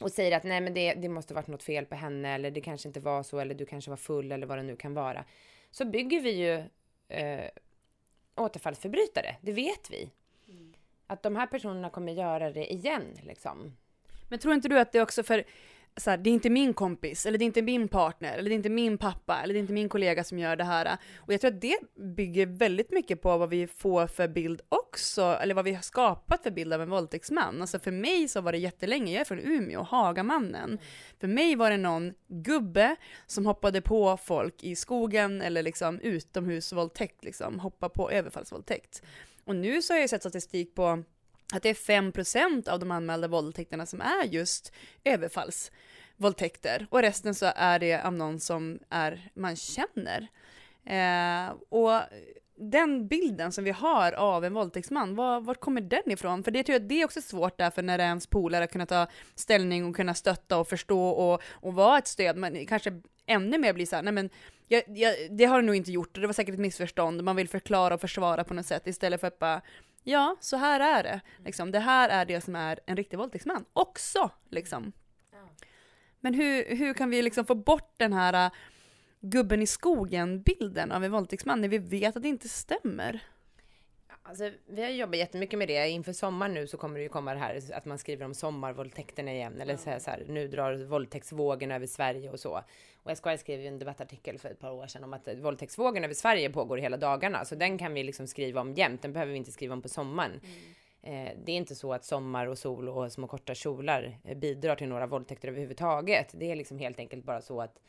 Speaker 3: och säger att nej men det, det måste varit något fel på henne eller det kanske inte var så eller du kanske var full eller vad det nu kan vara. Så bygger vi ju eh, återfallsförbrytare, det vet vi. Att de här personerna kommer göra det igen liksom.
Speaker 2: Men tror inte du att det också för så här, det är inte min kompis, eller det är inte min partner, eller det är inte min pappa, eller det är inte min kollega som gör det här. Och jag tror att det bygger väldigt mycket på vad vi får för bild också, eller vad vi har skapat för bild av en våldtäktsman. Alltså för mig så var det jättelänge, jag är från Umeå, Hagamannen. Mm. För mig var det någon gubbe som hoppade på folk i skogen eller liksom utomhusvåldtäkt, liksom, hoppa på överfallsvåldtäkt. Och nu så har jag sett statistik på att det är 5% av de anmälda våldtäkterna som är just överfallsvåldtäkter och resten så är det av någon som är, man känner. Eh, och den bilden som vi har av en våldtäktsman, var, var kommer den ifrån? För det tror jag det är också svårt därför när det är ens polare att kunna ta ställning och kunna stötta och förstå och, och vara ett stöd, men kanske ännu mer blir så här, nej men jag, jag, det har du nog inte gjort och det var säkert ett missförstånd, man vill förklara och försvara på något sätt istället för att bara ja, så här är det. Liksom, det här är det som är en riktig våldtäktsman också. Liksom. Men hur, hur kan vi liksom få bort den här uh, gubben i skogen-bilden av en våldtäktsman när vi vet att det inte stämmer?
Speaker 3: Alltså, vi har jobbat jättemycket med det. Inför sommaren nu så kommer det ju komma det här att man skriver om sommarvåldtäkterna igen. Eller så här, så här, nu drar våldtäktsvågen över Sverige och så. Och SKR skrev ju en debattartikel för ett par år sedan om att våldtäktsvågen över Sverige pågår hela dagarna. Så den kan vi liksom skriva om jämt. Den behöver vi inte skriva om på sommaren. Mm. Eh, det är inte så att sommar och sol och små korta kjolar eh, bidrar till några våldtäkter överhuvudtaget. Det är liksom helt enkelt bara så att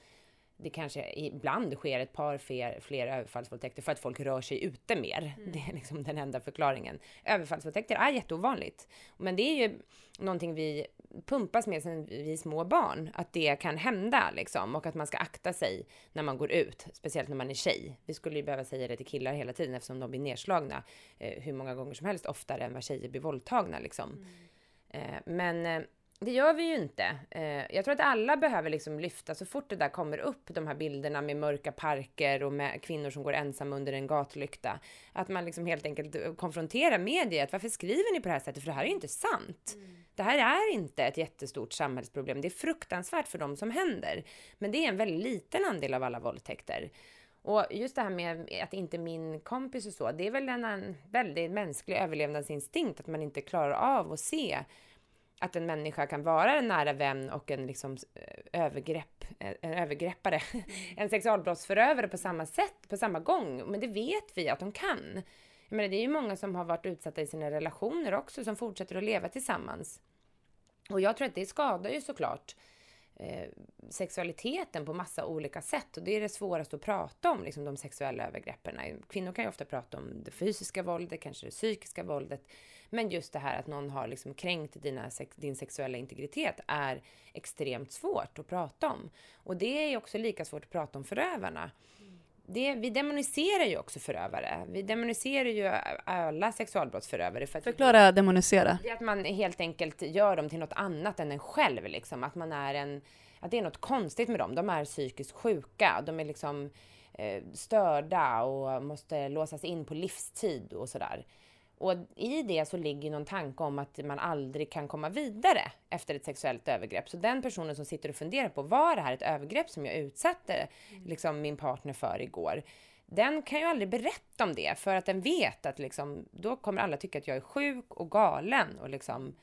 Speaker 3: det kanske ibland sker ett par fler, fler överfallsvåldtäkter för att folk rör sig ute mer. Mm. Det är liksom den enda förklaringen. Överfallsvåldtäkter är jätteovanligt. Men det är ju någonting vi pumpas med sen vi är små barn, att det kan hända liksom och att man ska akta sig när man går ut, speciellt när man är tjej. Vi skulle ju behöva säga det till killar hela tiden eftersom de blir nedslagna eh, hur många gånger som helst oftare än vad tjejer blir våldtagna liksom. Mm. Eh, men eh, det gör vi ju inte. Eh, jag tror att alla behöver liksom lyfta så fort det där kommer upp, de här bilderna med mörka parker och med kvinnor som går ensamma under en gatlykta. Att man liksom helt enkelt konfronterar mediet. Varför skriver ni på det här sättet? För det här är ju inte sant. Mm. Det här är inte ett jättestort samhällsproblem. Det är fruktansvärt för dem som händer. Men det är en väldigt liten andel av alla våldtäkter. Och just det här med att inte min kompis och så, det är väl en väldigt mänsklig överlevnadsinstinkt att man inte klarar av att se att en människa kan vara en nära vän och en liksom eh, övergrepp, eh, en övergreppare, en sexualbrottsförövare på samma sätt, på samma gång. Men det vet vi att de kan. Jag menar, det är ju många som har varit utsatta i sina relationer också, som fortsätter att leva tillsammans. Och jag tror att det skadar ju såklart eh, sexualiteten på massa olika sätt. Och det är det svåraste att prata om, liksom de sexuella övergreppen. Kvinnor kan ju ofta prata om det fysiska våldet, kanske det psykiska våldet. Men just det här att någon har liksom kränkt dina, din sexuella integritet är extremt svårt att prata om. Och det är också lika svårt att prata om förövarna. Det, vi demoniserar ju också förövare. Vi demoniserar ju alla sexualbrottsförövare. För att
Speaker 2: Förklara demonisera.
Speaker 3: Att man helt enkelt gör dem till något annat än en själv. Liksom. Att man är en... Att det är något konstigt med dem. De är psykiskt sjuka. De är liksom eh, störda och måste låsas in på livstid och sådär. Och i det så ligger någon tanke om att man aldrig kan komma vidare efter ett sexuellt övergrepp. Så den personen som sitter och funderar på, var det här ett övergrepp som jag utsatte liksom, min partner för igår? Den kan ju aldrig berätta om det för att den vet att liksom, då kommer alla tycka att jag är sjuk och galen och liksom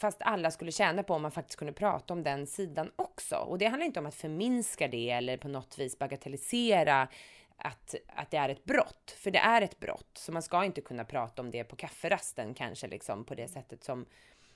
Speaker 3: Fast alla skulle tjäna på om man faktiskt kunde prata om den sidan också. Och det handlar inte om att förminska det eller på något vis bagatellisera att, att det är ett brott, för det är ett brott. Så man ska inte kunna prata om det på kafferasten kanske liksom på det sättet som,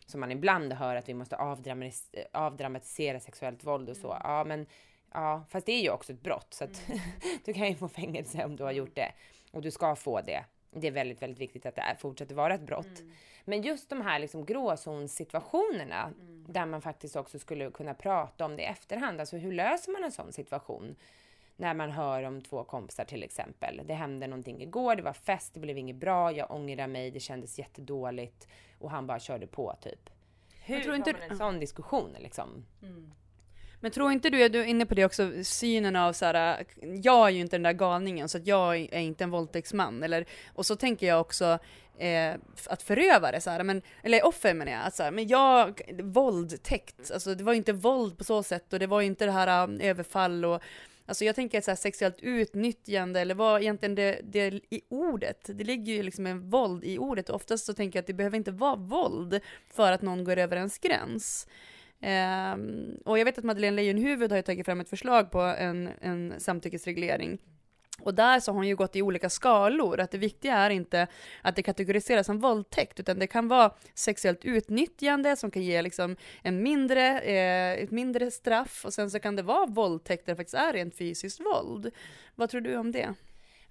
Speaker 3: som man ibland hör att vi måste avdramatis avdramatisera sexuellt våld och så. Mm. Ja, men ja, fast det är ju också ett brott så att mm. du kan ju få fängelse om du har gjort det och du ska få det. Det är väldigt, väldigt viktigt att det är, fortsätter vara ett brott. Mm. Men just de här liksom gråzonssituationerna mm. där man faktiskt också skulle kunna prata om det i efterhand. Alltså hur löser man en sån situation? När man hör om två kompisar till exempel. Det hände någonting igår, det var fest, det blev inget bra, jag ångrar mig, det kändes jättedåligt och han bara körde på typ. Hur tror inte... har man en sån diskussion liksom? Mm.
Speaker 2: Men tror inte du, du är inne på det också, synen av så här, jag är ju inte den där galningen så att jag är inte en våldtäktsman. Eller, och så tänker jag också eh, att förövare, så här, men, eller offer menar jag, att så här, men jag, våldtäkt, alltså det var ju inte våld på så sätt och det var ju inte det här um, överfall och Alltså jag tänker att så här, sexuellt utnyttjande, eller vad egentligen det, det i ordet, det ligger ju liksom en våld i ordet. Oftast så tänker jag att det behöver inte vara våld för att någon går över ens gräns. Um, och jag vet att Madeleine Leijonhufvud har tagit fram ett förslag på en, en samtyckesreglering och där så har hon ju gått i olika skalor, att det viktiga är inte att det kategoriseras som våldtäkt, utan det kan vara sexuellt utnyttjande som kan ge liksom en mindre, eh, ett mindre straff, och sen så kan det vara våldtäkt där det faktiskt är rent fysiskt våld. Vad tror du om det?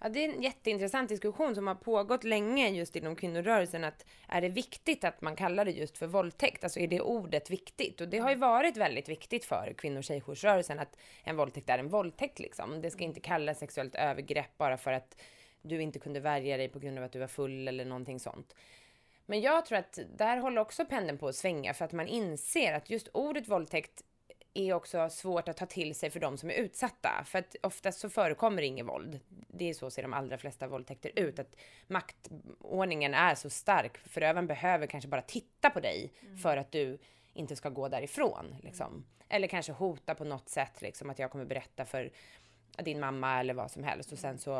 Speaker 3: Ja, det är en jätteintressant diskussion som har pågått länge just inom kvinnorörelsen. Att är det viktigt att man kallar det just för våldtäkt? Alltså är det ordet viktigt? Och det har ju varit väldigt viktigt för kvinno och tjejjoursrörelsen att en våldtäkt är en våldtäkt liksom. Det ska inte kallas sexuellt övergrepp bara för att du inte kunde värja dig på grund av att du var full eller någonting sånt. Men jag tror att där håller också pendeln på att svänga för att man inser att just ordet våldtäkt är också svårt att ta till sig för de som är utsatta. För att oftast så förekommer inget våld. Det är så ser de allra flesta våldtäkter ut. Att maktordningen är så stark. Förövaren behöver kanske bara titta på dig mm. för att du inte ska gå därifrån. Liksom. Eller kanske hota på något sätt, liksom, att jag kommer berätta för din mamma eller vad som helst. Och sen så,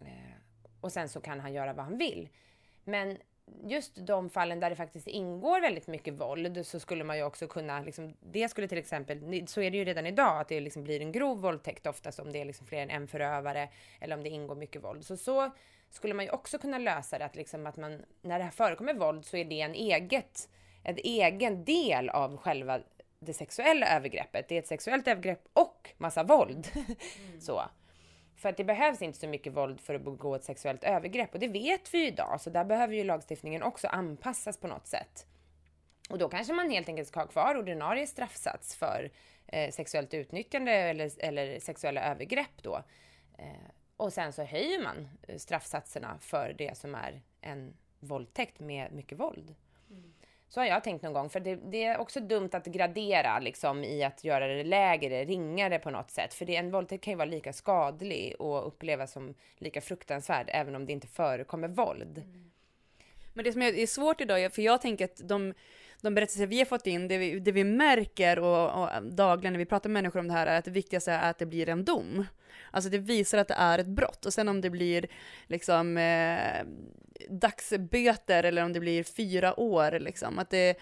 Speaker 3: eh, och sen så kan han göra vad han vill. Men just de fallen där det faktiskt ingår väldigt mycket våld så skulle man ju också kunna, liksom, det skulle till exempel, så är det ju redan idag, att det liksom blir en grov våldtäkt oftast om det är liksom fler än en förövare eller om det ingår mycket våld. Så så skulle man ju också kunna lösa det, att, liksom att man, när det här förekommer våld så är det en eget, en egen del av själva det sexuella övergreppet. Det är ett sexuellt övergrepp och massa våld. Mm. så. För att det behövs inte så mycket våld för att begå ett sexuellt övergrepp och det vet vi ju idag, så där behöver ju lagstiftningen också anpassas på något sätt. Och då kanske man helt enkelt ska ha kvar ordinarie straffsats för eh, sexuellt utnyttjande eller, eller sexuella övergrepp då. Eh, och sen så höjer man eh, straffsatserna för det som är en våldtäkt med mycket våld. Så har jag tänkt någon gång, för det, det, är också dumt att gradera liksom i att göra det lägre, ringare på något sätt. För det, en våldtäkt kan ju vara lika skadlig och upplevas som lika fruktansvärd, även om det inte förekommer våld. Mm.
Speaker 2: Men det som är svårt idag, för jag tänker att de, de berättelser vi har fått in, det vi, det vi märker och, och, dagligen när vi pratar med människor om det här är att det viktigaste är att det blir en dom. Alltså det visar att det är ett brott och sen om det blir liksom eh, dagsböter eller om det blir fyra år liksom, att det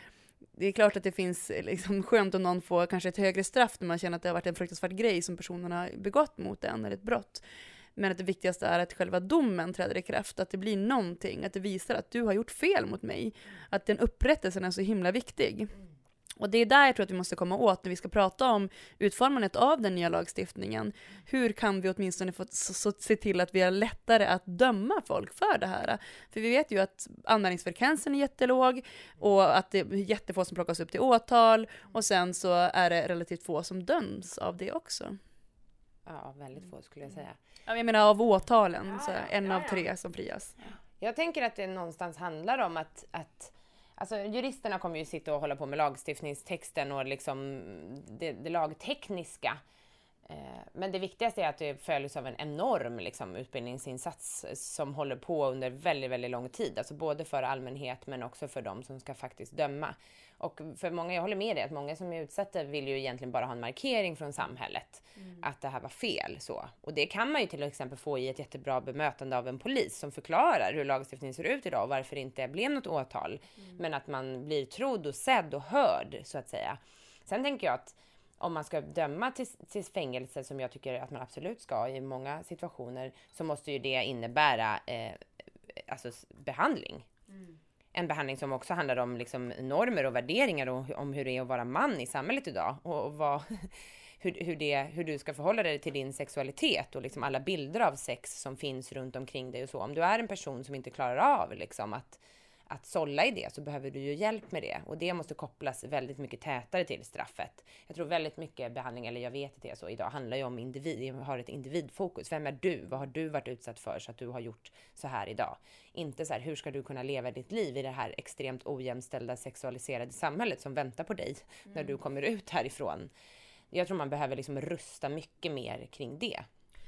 Speaker 2: det är klart att det finns liksom skönt om någon får kanske ett högre straff när man känner att det har varit en fruktansvärd grej som personen har begått mot en eller ett brott. Men att det viktigaste är att själva domen träder i kraft, att det blir någonting, att det visar att du har gjort fel mot mig. Att den upprättelsen är så himla viktig. Och det är där jag tror att vi måste komma åt när vi ska prata om utformandet av den nya lagstiftningen. Hur kan vi åtminstone få så, så, se till att vi har lättare att döma folk för det här? För vi vet ju att anmälningsfrekvensen är jättelåg och att det är jättefå som plockas upp till åtal och sen så är det relativt få som döms av det också.
Speaker 3: Ja, väldigt få skulle jag säga.
Speaker 2: Ja, jag menar av åtalen, ja, så en ja, av tre som frias.
Speaker 3: Jag tänker att det någonstans handlar om att, att Alltså juristerna kommer ju sitta och hålla på med lagstiftningstexten och liksom det, det lagtekniska. Eh, men det viktigaste är att det följs av en enorm liksom, utbildningsinsats som håller på under väldigt, väldigt lång tid. Alltså både för allmänhet men också för de som ska faktiskt döma. Och för många, jag håller med dig, att många som är utsatta vill ju egentligen bara ha en markering från samhället. Mm. Att det här var fel. så. Och det kan man ju till exempel få i ett jättebra bemötande av en polis som förklarar hur lagstiftningen ser ut idag och varför det inte blev något åtal. Mm. Men att man blir trodd och sedd och hörd så att säga. Sen tänker jag att om man ska döma till, till fängelse, som jag tycker att man absolut ska i många situationer, så måste ju det innebära eh, alltså behandling. Mm. En behandling som också handlar om liksom, normer och värderingar och om hur det är att vara man i samhället idag. Och, och vad, hur, hur, det, hur du ska förhålla dig till din sexualitet och liksom alla bilder av sex som finns runt omkring dig och så. Om du är en person som inte klarar av liksom, att att sålla i det så behöver du ju hjälp med det och det måste kopplas väldigt mycket tätare till straffet. Jag tror väldigt mycket behandling, eller jag vet att det är så idag, handlar ju om individ, har ett individfokus. Vem är du? Vad har du varit utsatt för så att du har gjort så här idag? Inte så här, hur ska du kunna leva ditt liv i det här extremt ojämställda sexualiserade samhället som väntar på dig mm. när du kommer ut härifrån. Jag tror man behöver liksom rusta mycket mer kring det.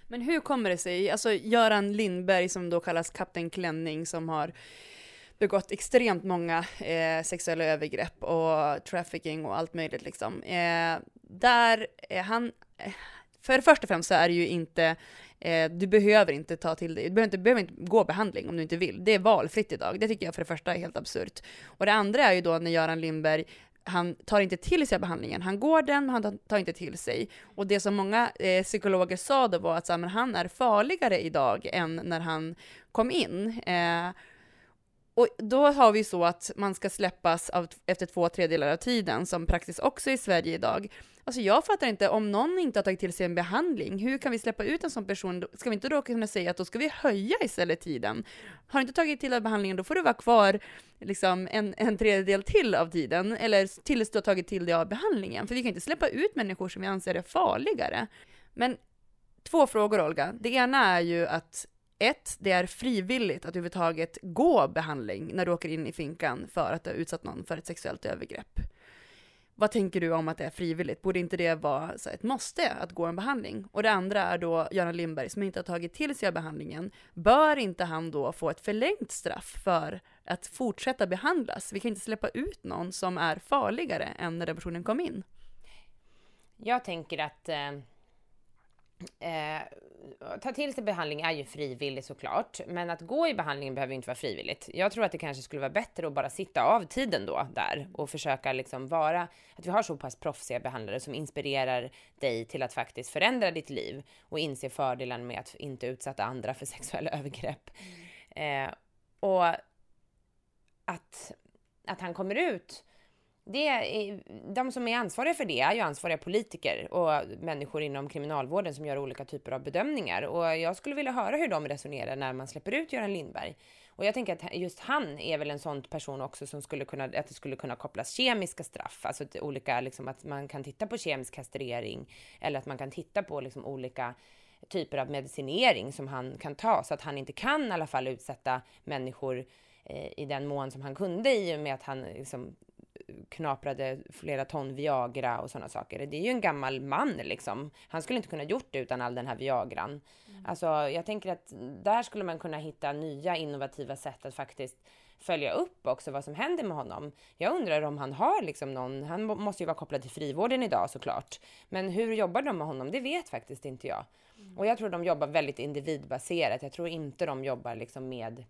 Speaker 2: Men hur kommer det sig, alltså Göran Lindberg som då kallas Kapten Klänning som har begått extremt många eh, sexuella övergrepp och trafficking och allt möjligt liksom. Eh, där är han, eh, för det först och främst så är det ju inte, eh, du behöver inte ta till dig, du behöver inte, behöver inte gå behandling om du inte vill. Det är valfritt idag. Det tycker jag för det första är helt absurt. Och det andra är ju då när Göran Lindberg han tar inte till sig behandlingen. Han går den, men han tar inte till sig. Och det som många eh, psykologer sa då var att så här, men han är farligare idag än när han kom in. Eh, och då har vi så att man ska släppas av, efter två tredjedelar av tiden, som praxis också i Sverige idag. Alltså jag fattar inte, om någon inte har tagit till sig en behandling, hur kan vi släppa ut en sån person? Ska vi inte då kunna säga att då ska vi höja istället tiden? Har du inte tagit till dig behandlingen, då får du vara kvar liksom en, en tredjedel till av tiden, eller tills du har tagit till dig av behandlingen. För vi kan inte släppa ut människor som vi anser är farligare. Men två frågor Olga. Det ena är ju att ett, det är frivilligt att överhuvudtaget gå behandling när du åker in i finkan för att du har utsatt någon för ett sexuellt övergrepp. Vad tänker du om att det är frivilligt? Borde inte det vara ett måste att gå en behandling? Och det andra är då Göran Lindberg som inte har tagit till sig av behandlingen. Bör inte han då få ett förlängt straff för att fortsätta behandlas? Vi kan inte släppa ut någon som är farligare än när den personen kom in.
Speaker 3: Jag tänker att eh, eh, ta till sig behandling är ju frivilligt såklart, men att gå i behandlingen behöver inte vara frivilligt. Jag tror att det kanske skulle vara bättre att bara sitta av tiden då där och försöka liksom vara, att vi har så pass proffsiga behandlare som inspirerar dig till att faktiskt förändra ditt liv och inse fördelen med att inte utsätta andra för sexuella övergrepp. Mm. Eh, och att, att han kommer ut det är, de som är ansvariga för det är ju ansvariga politiker och människor inom kriminalvården som gör olika typer av bedömningar. Och jag skulle vilja höra hur de resonerar när man släpper ut Göran Lindberg. Och jag tänker att just han är väl en sån person också som skulle kunna, att det skulle kunna kopplas kemiska straff, alltså olika, liksom att man kan titta på kemisk kastrering eller att man kan titta på liksom olika typer av medicinering som han kan ta så att han inte kan i alla fall utsätta människor eh, i den mån som han kunde i och med att han liksom knaprade flera ton Viagra och sådana saker. Det är ju en gammal man liksom. Han skulle inte kunna gjort det utan all den här Viagran. Mm. Alltså, jag tänker att där skulle man kunna hitta nya innovativa sätt att faktiskt följa upp också vad som händer med honom. Jag undrar om han har liksom någon, han måste ju vara kopplad till frivården idag såklart. Men hur jobbar de med honom? Det vet faktiskt inte jag. Mm. Och jag tror de jobbar väldigt individbaserat. Jag tror inte de jobbar liksom med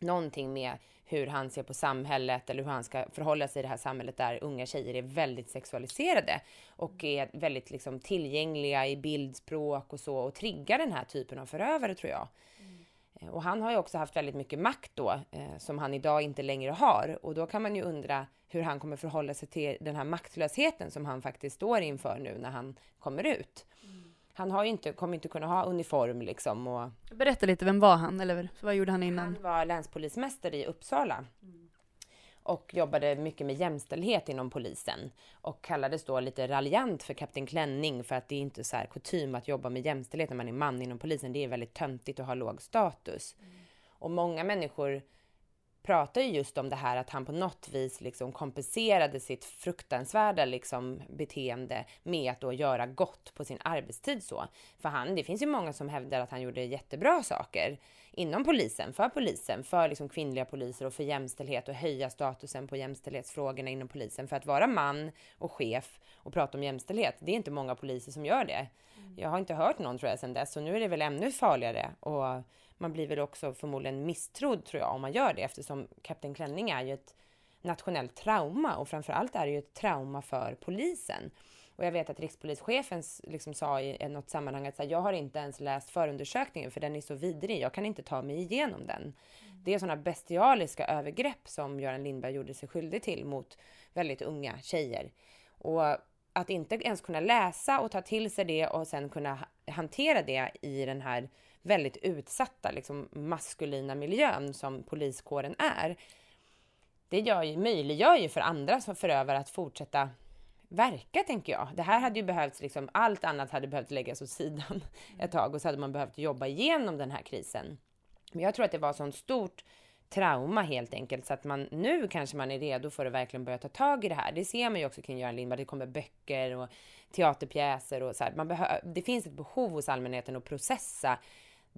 Speaker 3: någonting med hur han ser på samhället eller hur han ska förhålla sig i det här samhället där unga tjejer är väldigt sexualiserade och är väldigt liksom tillgängliga i bildspråk och så och triggar den här typen av förövare tror jag. Mm. Och han har ju också haft väldigt mycket makt då eh, som han idag inte längre har och då kan man ju undra hur han kommer förhålla sig till den här maktlösheten som han faktiskt står inför nu när han kommer ut. Mm han har inte, kommer inte kunna ha uniform liksom. Och...
Speaker 2: Berätta lite, vem var han? Eller vad gjorde han innan?
Speaker 3: Han var länspolismästare i Uppsala. Mm. Och jobbade mycket med jämställdhet inom polisen. Och kallades då lite raljant för Kapten Klänning för att det är inte så här kutym att jobba med jämställdhet när man är man inom polisen. Det är väldigt töntigt att ha låg status. Mm. Och många människor pratar ju just om det här att han på något vis liksom kompenserade sitt fruktansvärda liksom beteende med att då göra gott på sin arbetstid så. För han, det finns ju många som hävdar att han gjorde jättebra saker inom polisen, för polisen, för liksom kvinnliga poliser och för jämställdhet och höja statusen på jämställdhetsfrågorna inom polisen. För att vara man och chef och prata om jämställdhet, det är inte många poliser som gör det. Mm. Jag har inte hört någon tror jag sedan dess, så nu är det väl ännu farligare. Och man blir väl också förmodligen misstrodd tror jag om man gör det eftersom Kapten Klänning är ju ett nationellt trauma och framförallt är det ju ett trauma för polisen. Och jag vet att rikspolischefen liksom sa i något sammanhang att jag har inte ens läst förundersökningen för den är så vidrig. Jag kan inte ta mig igenom den. Mm. Det är sådana bestialiska övergrepp som Göran Lindberg gjorde sig skyldig till mot väldigt unga tjejer. Och att inte ens kunna läsa och ta till sig det och sen kunna hantera det i den här väldigt utsatta liksom, maskulina miljön som poliskåren är. Det gör ju, möjliggör ju för andra som förövare att fortsätta verka, tänker jag. Det här hade ju behövts, liksom, allt annat hade behövt läggas åt sidan ett tag och så hade man behövt jobba igenom den här krisen. Men jag tror att det var sånt stort trauma helt enkelt så att man nu kanske man är redo för att verkligen börja ta tag i det här. Det ser man ju också kring Göran Lindberg. Det kommer böcker och teaterpjäser och så här. Man det finns ett behov hos allmänheten att processa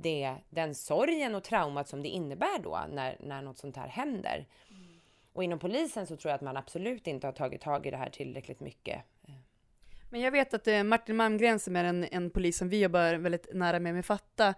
Speaker 3: det, den sorgen och traumat som det innebär då när, när något sånt här händer. Mm. Och inom polisen så tror jag att man absolut inte har tagit tag i det här tillräckligt mycket.
Speaker 2: Men jag vet att eh, Martin Malmgren som är en, en polis som vi jobbar väldigt nära med med Fatta,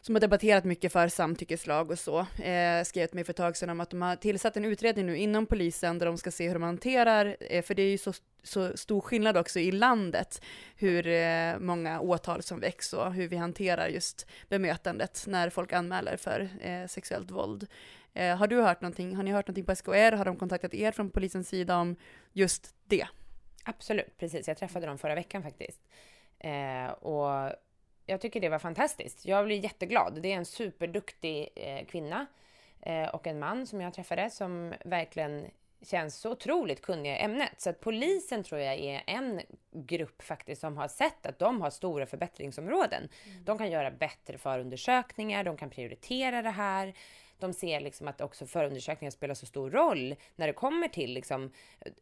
Speaker 2: som har debatterat mycket för samtyckeslag och så, eh, skrev till mig för ett tag sedan om att de har tillsatt en utredning nu inom polisen där de ska se hur de hanterar, eh, för det är ju så, så stor skillnad också i landet, hur eh, många åtal som väcks och hur vi hanterar just bemötandet när folk anmäler för eh, sexuellt våld. Eh, har du hört någonting, har ni hört någonting på SKR, har de kontaktat er från polisens sida om just det?
Speaker 3: Absolut, precis. Jag träffade dem förra veckan faktiskt. Eh, och jag tycker det var fantastiskt. Jag blir jätteglad. Det är en superduktig eh, kvinna eh, och en man som jag träffade som verkligen känns så otroligt kunniga i ämnet. Så att polisen tror jag är en grupp faktiskt som har sett att de har stora förbättringsområden. Mm. De kan göra bättre förundersökningar, de kan prioritera det här de ser liksom att också förundersökningar spelar så stor roll när det kommer till liksom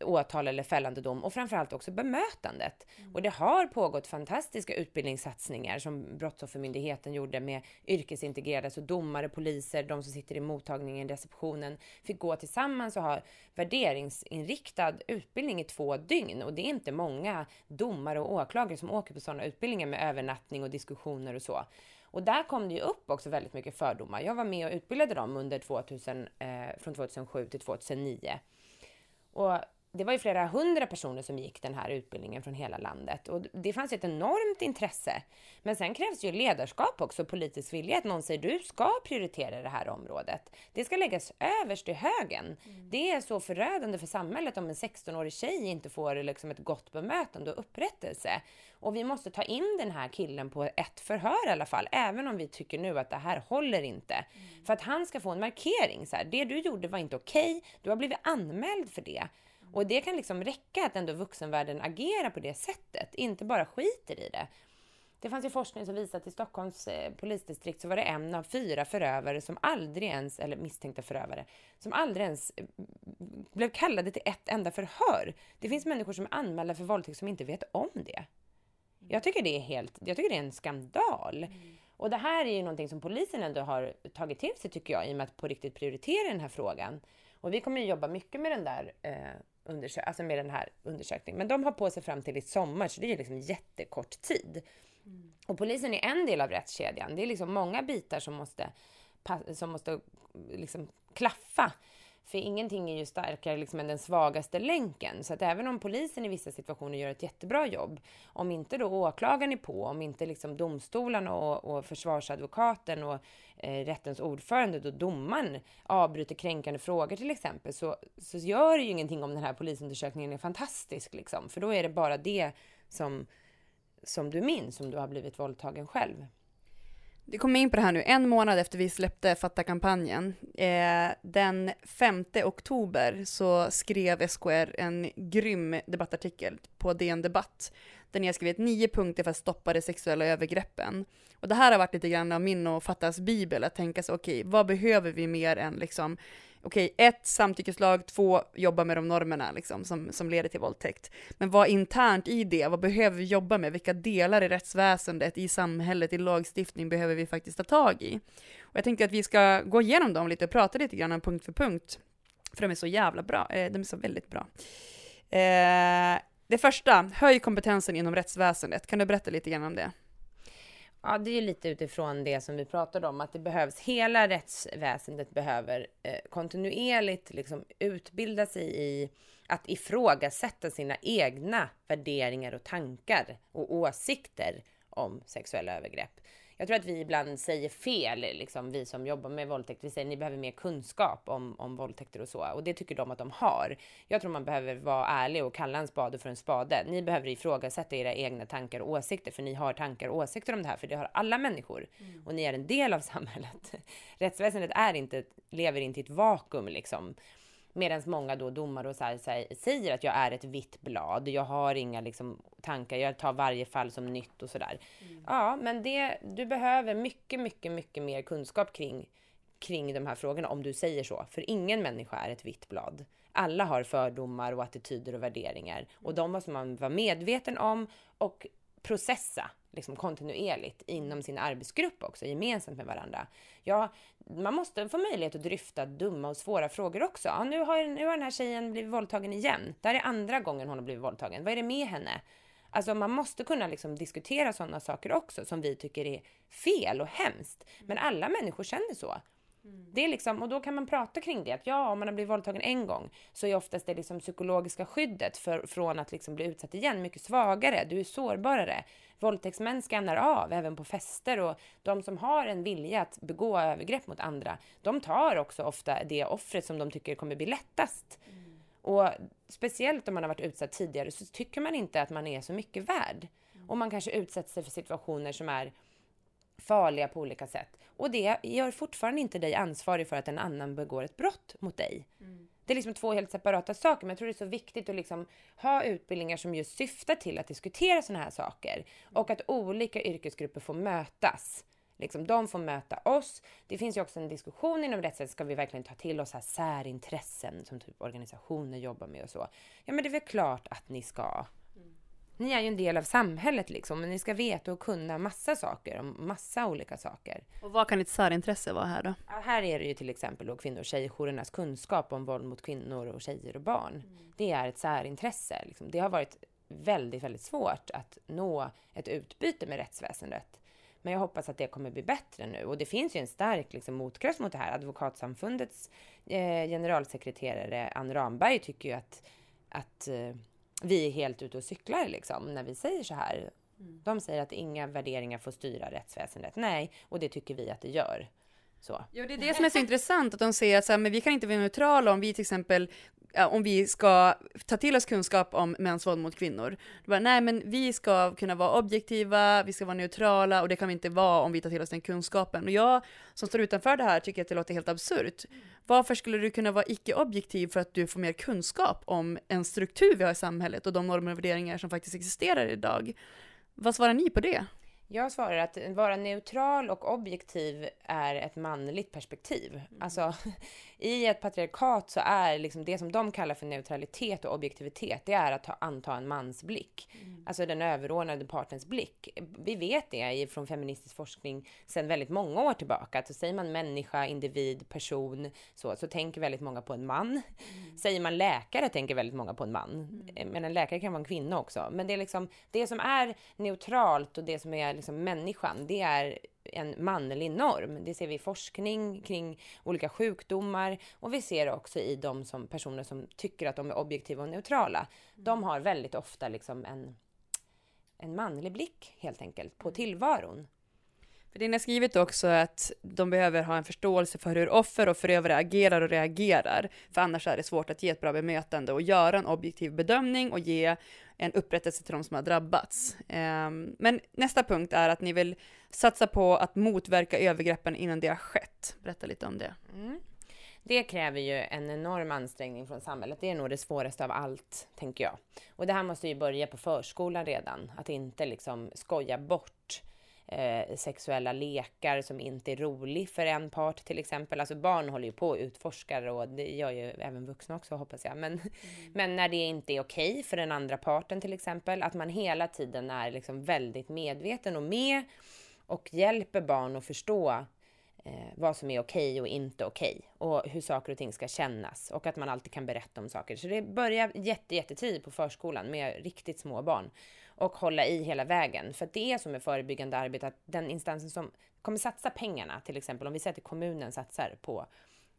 Speaker 3: åtal eller fällande dom och framförallt också bemötandet. Mm. Och det har pågått fantastiska utbildningssatsningar som Brottsoffermyndigheten gjorde med yrkesintegrerade, så domare, poliser, de som sitter i mottagningen, receptionen, fick gå tillsammans och ha värderingsinriktad utbildning i två dygn. Och det är inte många domare och åklagare som åker på sådana utbildningar med övernattning och diskussioner och så. Och där kom det ju upp också väldigt mycket fördomar. Jag var med och utbildade dem under 2000, eh, från 2007 till 2009. Och det var ju flera hundra personer som gick den här utbildningen från hela landet och det fanns ett enormt intresse. Men sen krävs ju ledarskap också, politisk vilja, att någon säger du ska prioritera det här området. Det ska läggas överst i högen. Mm. Det är så förödande för samhället om en 16-årig tjej inte får liksom ett gott bemötande och upprättelse. Och vi måste ta in den här killen på ett förhör i alla fall, även om vi tycker nu att det här håller inte. Mm. För att han ska få en markering. Så här, det du gjorde var inte okej, okay, du har blivit anmäld för det. Och det kan liksom räcka att ändå vuxenvärlden agerar på det sättet, inte bara skiter i det. Det fanns ju forskning som visade att i Stockholms eh, polisdistrikt så var det en av fyra förövare som aldrig ens, eller misstänkta förövare, som aldrig ens eh, blev kallade till ett enda förhör. Det finns människor som är anmälda för våldtäkt som inte vet om det. Jag tycker det är helt, jag tycker det är en skandal. Mm. Och det här är ju någonting som polisen ändå har tagit till sig tycker jag, i och med att på riktigt prioritera den här frågan. Och vi kommer ju jobba mycket med den där eh, undersö alltså med den här undersökningen. Men de har på sig fram till i sommar, så det är liksom jättekort tid. Mm. Och polisen är en del av rättskedjan. Det är liksom många bitar som måste, som måste liksom klaffa. För ingenting är ju starkare liksom än den svagaste länken. Så att även om polisen i vissa situationer gör ett jättebra jobb, om inte då åklagaren är på, om inte liksom domstolarna och, och försvarsadvokaten och eh, rättens ordförande då domaren avbryter kränkande frågor till exempel, så, så gör det ju ingenting om den här polisundersökningen är fantastisk. Liksom. För då är det bara det som, som du minns, om du har blivit våldtagen själv.
Speaker 2: Det kommer in på det här nu, en månad efter vi släppte Fatta-kampanjen. Eh, den 5 oktober så skrev SKR en grym debattartikel på DN Debatt, där ni har skrivit nio punkter för att stoppa de sexuella övergreppen. Och det här har varit lite grann av min och Fattas bibel, att tänka sig, okej, okay, vad behöver vi mer än liksom okej, ett, samtyckeslag, två, jobba med de normerna liksom, som, som leder till våldtäkt. Men vad internt i det, vad behöver vi jobba med? Vilka delar i rättsväsendet, i samhället, i lagstiftning behöver vi faktiskt ta tag i? Och jag tänkte att vi ska gå igenom dem lite och prata lite grann punkt för punkt, för de är så jävla bra, eh, de är så väldigt bra. Eh, det första, höj kompetensen inom rättsväsendet. Kan du berätta lite grann om det?
Speaker 3: Ja, det är lite utifrån det som vi pratade om, att det behövs, hela rättsväsendet behöver eh, kontinuerligt liksom utbilda sig i att ifrågasätta sina egna värderingar och tankar och åsikter om sexuella övergrepp jag tror att vi ibland säger fel, liksom, vi som jobbar med våldtäkt. Vi säger att ni behöver mer kunskap om, om våldtäkter och så. Och det tycker de att de har. Jag tror man behöver vara ärlig och kalla en spade för en spade. Ni behöver ifrågasätta era egna tankar och åsikter, för ni har tankar och åsikter om det här, för det har alla människor. Mm. Och ni är en del av samhället. Rättsväsendet är inte, lever inte i ett vakuum liksom. Medan många då domare och så här, säger att jag är ett vitt blad, jag har inga liksom, tankar, jag tar varje fall som nytt och sådär. Mm. Ja, men det, du behöver mycket, mycket, mycket mer kunskap kring, kring de här frågorna om du säger så. För ingen människa är ett vitt blad. Alla har fördomar och attityder och värderingar och de måste man vara medveten om och processa liksom kontinuerligt inom sin arbetsgrupp också, gemensamt med varandra. Ja, man måste få möjlighet att dryfta dumma och svåra frågor också. Ja, nu, har, nu har den här tjejen blivit våldtagen igen. Det här är andra gången hon har blivit våldtagen. Vad är det med henne? Alltså man måste kunna liksom diskutera sådana saker också som vi tycker är fel och hemskt. Men alla människor känner så. Mm. Det är liksom, och då kan man prata kring det. Att ja, om man har blivit våldtagen en gång så är oftast det liksom psykologiska skyddet för, från att liksom bli utsatt igen mycket svagare. Du är sårbarare. Våldtäktsmän skannar av även på fester och de som har en vilja att begå övergrepp mot andra, de tar också ofta det offret som de tycker kommer bli lättast. Mm. Och speciellt om man har varit utsatt tidigare så tycker man inte att man är så mycket värd. Mm. Och man kanske utsätter sig för situationer som är farliga på olika sätt. Och det gör fortfarande inte dig ansvarig för att en annan begår ett brott mot dig. Mm. Det är liksom två helt separata saker, men jag tror det är så viktigt att liksom ha utbildningar som just syftar till att diskutera sådana här saker och att olika yrkesgrupper får mötas. Liksom, de får möta oss. Det finns ju också en diskussion inom rättsväsendet. Ska vi verkligen ta till oss här särintressen som typ organisationer jobbar med och så? Ja, men det är väl klart att ni ska. Ni är ju en del av samhället liksom, men ni ska veta och kunna massa saker om massa olika saker.
Speaker 2: Och vad kan ett särintresse vara här då?
Speaker 3: Ja, här är det ju till exempel då kvinno och tjejjourernas kunskap om våld mot kvinnor och tjejer och barn. Mm. Det är ett särintresse. Liksom. Det har varit väldigt, väldigt svårt att nå ett utbyte med rättsväsendet. Men jag hoppas att det kommer bli bättre nu. Och det finns ju en stark liksom, motkraft mot det här. Advokatsamfundets eh, generalsekreterare Ann Ramberg tycker ju att, att eh, vi är helt ute och cyklar liksom, när vi säger så här. Mm. De säger att inga värderingar får styra rättsväsendet. Nej, och det tycker vi att det gör. Så.
Speaker 2: Ja, det är det som är så intressant, att de säger att så här, men vi kan inte vara neutrala om vi till exempel om vi ska ta till oss kunskap om mäns våld mot kvinnor. Bara, nej, men vi ska kunna vara objektiva, vi ska vara neutrala och det kan vi inte vara om vi tar till oss den kunskapen. Och jag som står utanför det här tycker att det låter helt absurt. Varför skulle du kunna vara icke-objektiv för att du får mer kunskap om en struktur vi har i samhället och de normer och värderingar som faktiskt existerar idag? Vad svarar ni på det?
Speaker 3: Jag svarar att vara neutral och objektiv är ett manligt perspektiv. Mm. Alltså, i ett patriarkat så är liksom det som de kallar för neutralitet och objektivitet, det är att ta, anta en mans blick. Mm. Alltså den överordnade partens blick. Vi vet det från feministisk forskning sedan väldigt många år tillbaka. Att så säger man människa, individ, person, så, så tänker väldigt många på en man. Mm. Säger man läkare tänker väldigt många på en man. Mm. Men en läkare kan vara en kvinna också. Men det är liksom det som är neutralt och det som är liksom människan, det är en manlig norm. Det ser vi i forskning kring olika sjukdomar och vi ser också i de som personer som tycker att de är objektiva och neutrala. De har väldigt ofta liksom en, en manlig blick helt enkelt på tillvaron.
Speaker 2: För det ni har skrivit också är att de behöver ha en förståelse för hur offer och förövare agerar och reagerar, för annars är det svårt att ge ett bra bemötande och göra en objektiv bedömning och ge en upprättelse till de som har drabbats. Ehm, men nästa punkt är att ni vill satsa på att motverka övergreppen innan det har skett. Berätta lite om det. Mm.
Speaker 3: Det kräver ju en enorm ansträngning från samhället. Det är nog det svåraste av allt, tänker jag. Och det här måste ju börja på förskolan redan. Att inte liksom skoja bort eh, sexuella lekar som inte är rolig för en part till exempel. Alltså barn håller ju på och utforskar och det gör ju även vuxna också hoppas jag. Men, mm. men när det inte är okej okay för den andra parten till exempel, att man hela tiden är liksom väldigt medveten och med och hjälper barn att förstå eh, vad som är okej okay och inte okej okay, och hur saker och ting ska kännas och att man alltid kan berätta om saker. Så det börjar jätte, jättetidigt på förskolan med riktigt små barn och hålla i hela vägen. För det är som med förebyggande arbete att den instansen som kommer satsa pengarna, till exempel om vi säger att kommunen satsar på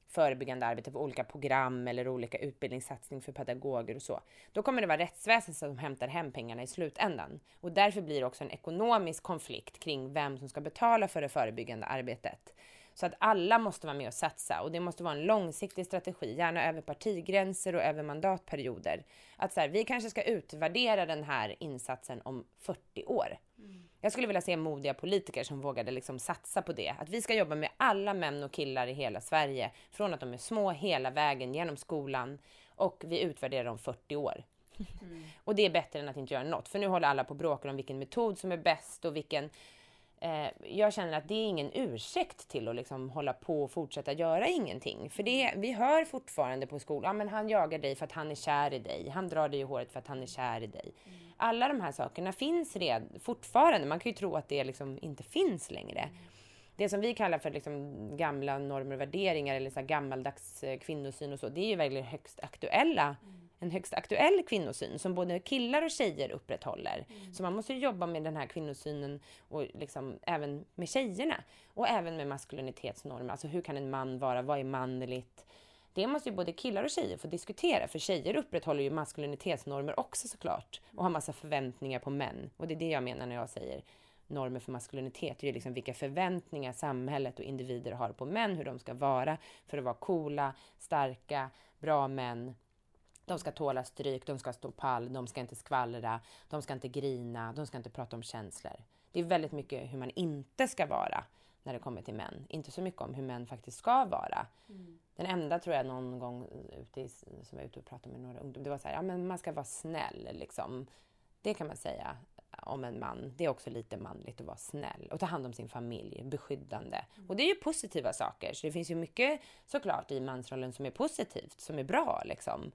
Speaker 3: förebyggande arbete på olika program eller olika utbildningssatsning för pedagoger och så. Då kommer det vara rättsväsendet som hämtar hem pengarna i slutändan. Och därför blir det också en ekonomisk konflikt kring vem som ska betala för det förebyggande arbetet. Så att alla måste vara med och satsa och det måste vara en långsiktig strategi, gärna över partigränser och över mandatperioder. Att så här, vi kanske ska utvärdera den här insatsen om 40 år. Mm. Jag skulle vilja se modiga politiker som vågade liksom satsa på det. Att vi ska jobba med alla män och killar i hela Sverige, från att de är små hela vägen genom skolan och vi utvärderar om 40 år. Mm. och det är bättre än att inte göra något, för nu håller alla på och bråkar om vilken metod som är bäst och vilken jag känner att det är ingen ursäkt till att liksom hålla på och fortsätta göra ingenting. För det, vi hör fortfarande på skolan, ja, men han jagar dig för att han är kär i dig. Han drar dig i håret för att han är kär i dig. Mm. Alla de här sakerna finns red, fortfarande. Man kan ju tro att det liksom inte finns längre. Mm. Det som vi kallar för liksom gamla normer och värderingar eller så gammaldags eh, kvinnosyn och så, det är ju verkligen högst aktuella mm en högst aktuell kvinnosyn som både killar och tjejer upprätthåller. Mm. Så man måste jobba med den här kvinnosynen och liksom även med tjejerna och även med maskulinitetsnormer. Alltså hur kan en man vara? Vad är manligt? Det måste ju både killar och tjejer få diskutera, för tjejer upprätthåller ju maskulinitetsnormer också såklart och har massa förväntningar på män. Och det är det jag menar när jag säger normer för maskulinitet. Det är ju liksom vilka förväntningar samhället och individer har på män, hur de ska vara för att vara coola, starka, bra män de ska tåla stryk, de ska stå pall, de ska inte skvallra, de ska inte grina, de ska inte prata om känslor. Det är väldigt mycket hur man inte ska vara när det kommer till män. Inte så mycket om hur män faktiskt ska vara. Mm. Den enda tror jag någon gång ute i, som jag var ute och pratade med några ungdomar, det var så här, ja men man ska vara snäll liksom. Det kan man säga om en man. Det är också lite manligt att vara snäll och ta hand om sin familj, beskyddande. Mm. Och det är ju positiva saker, så det finns ju mycket såklart i mansrollen som är positivt, som är bra liksom.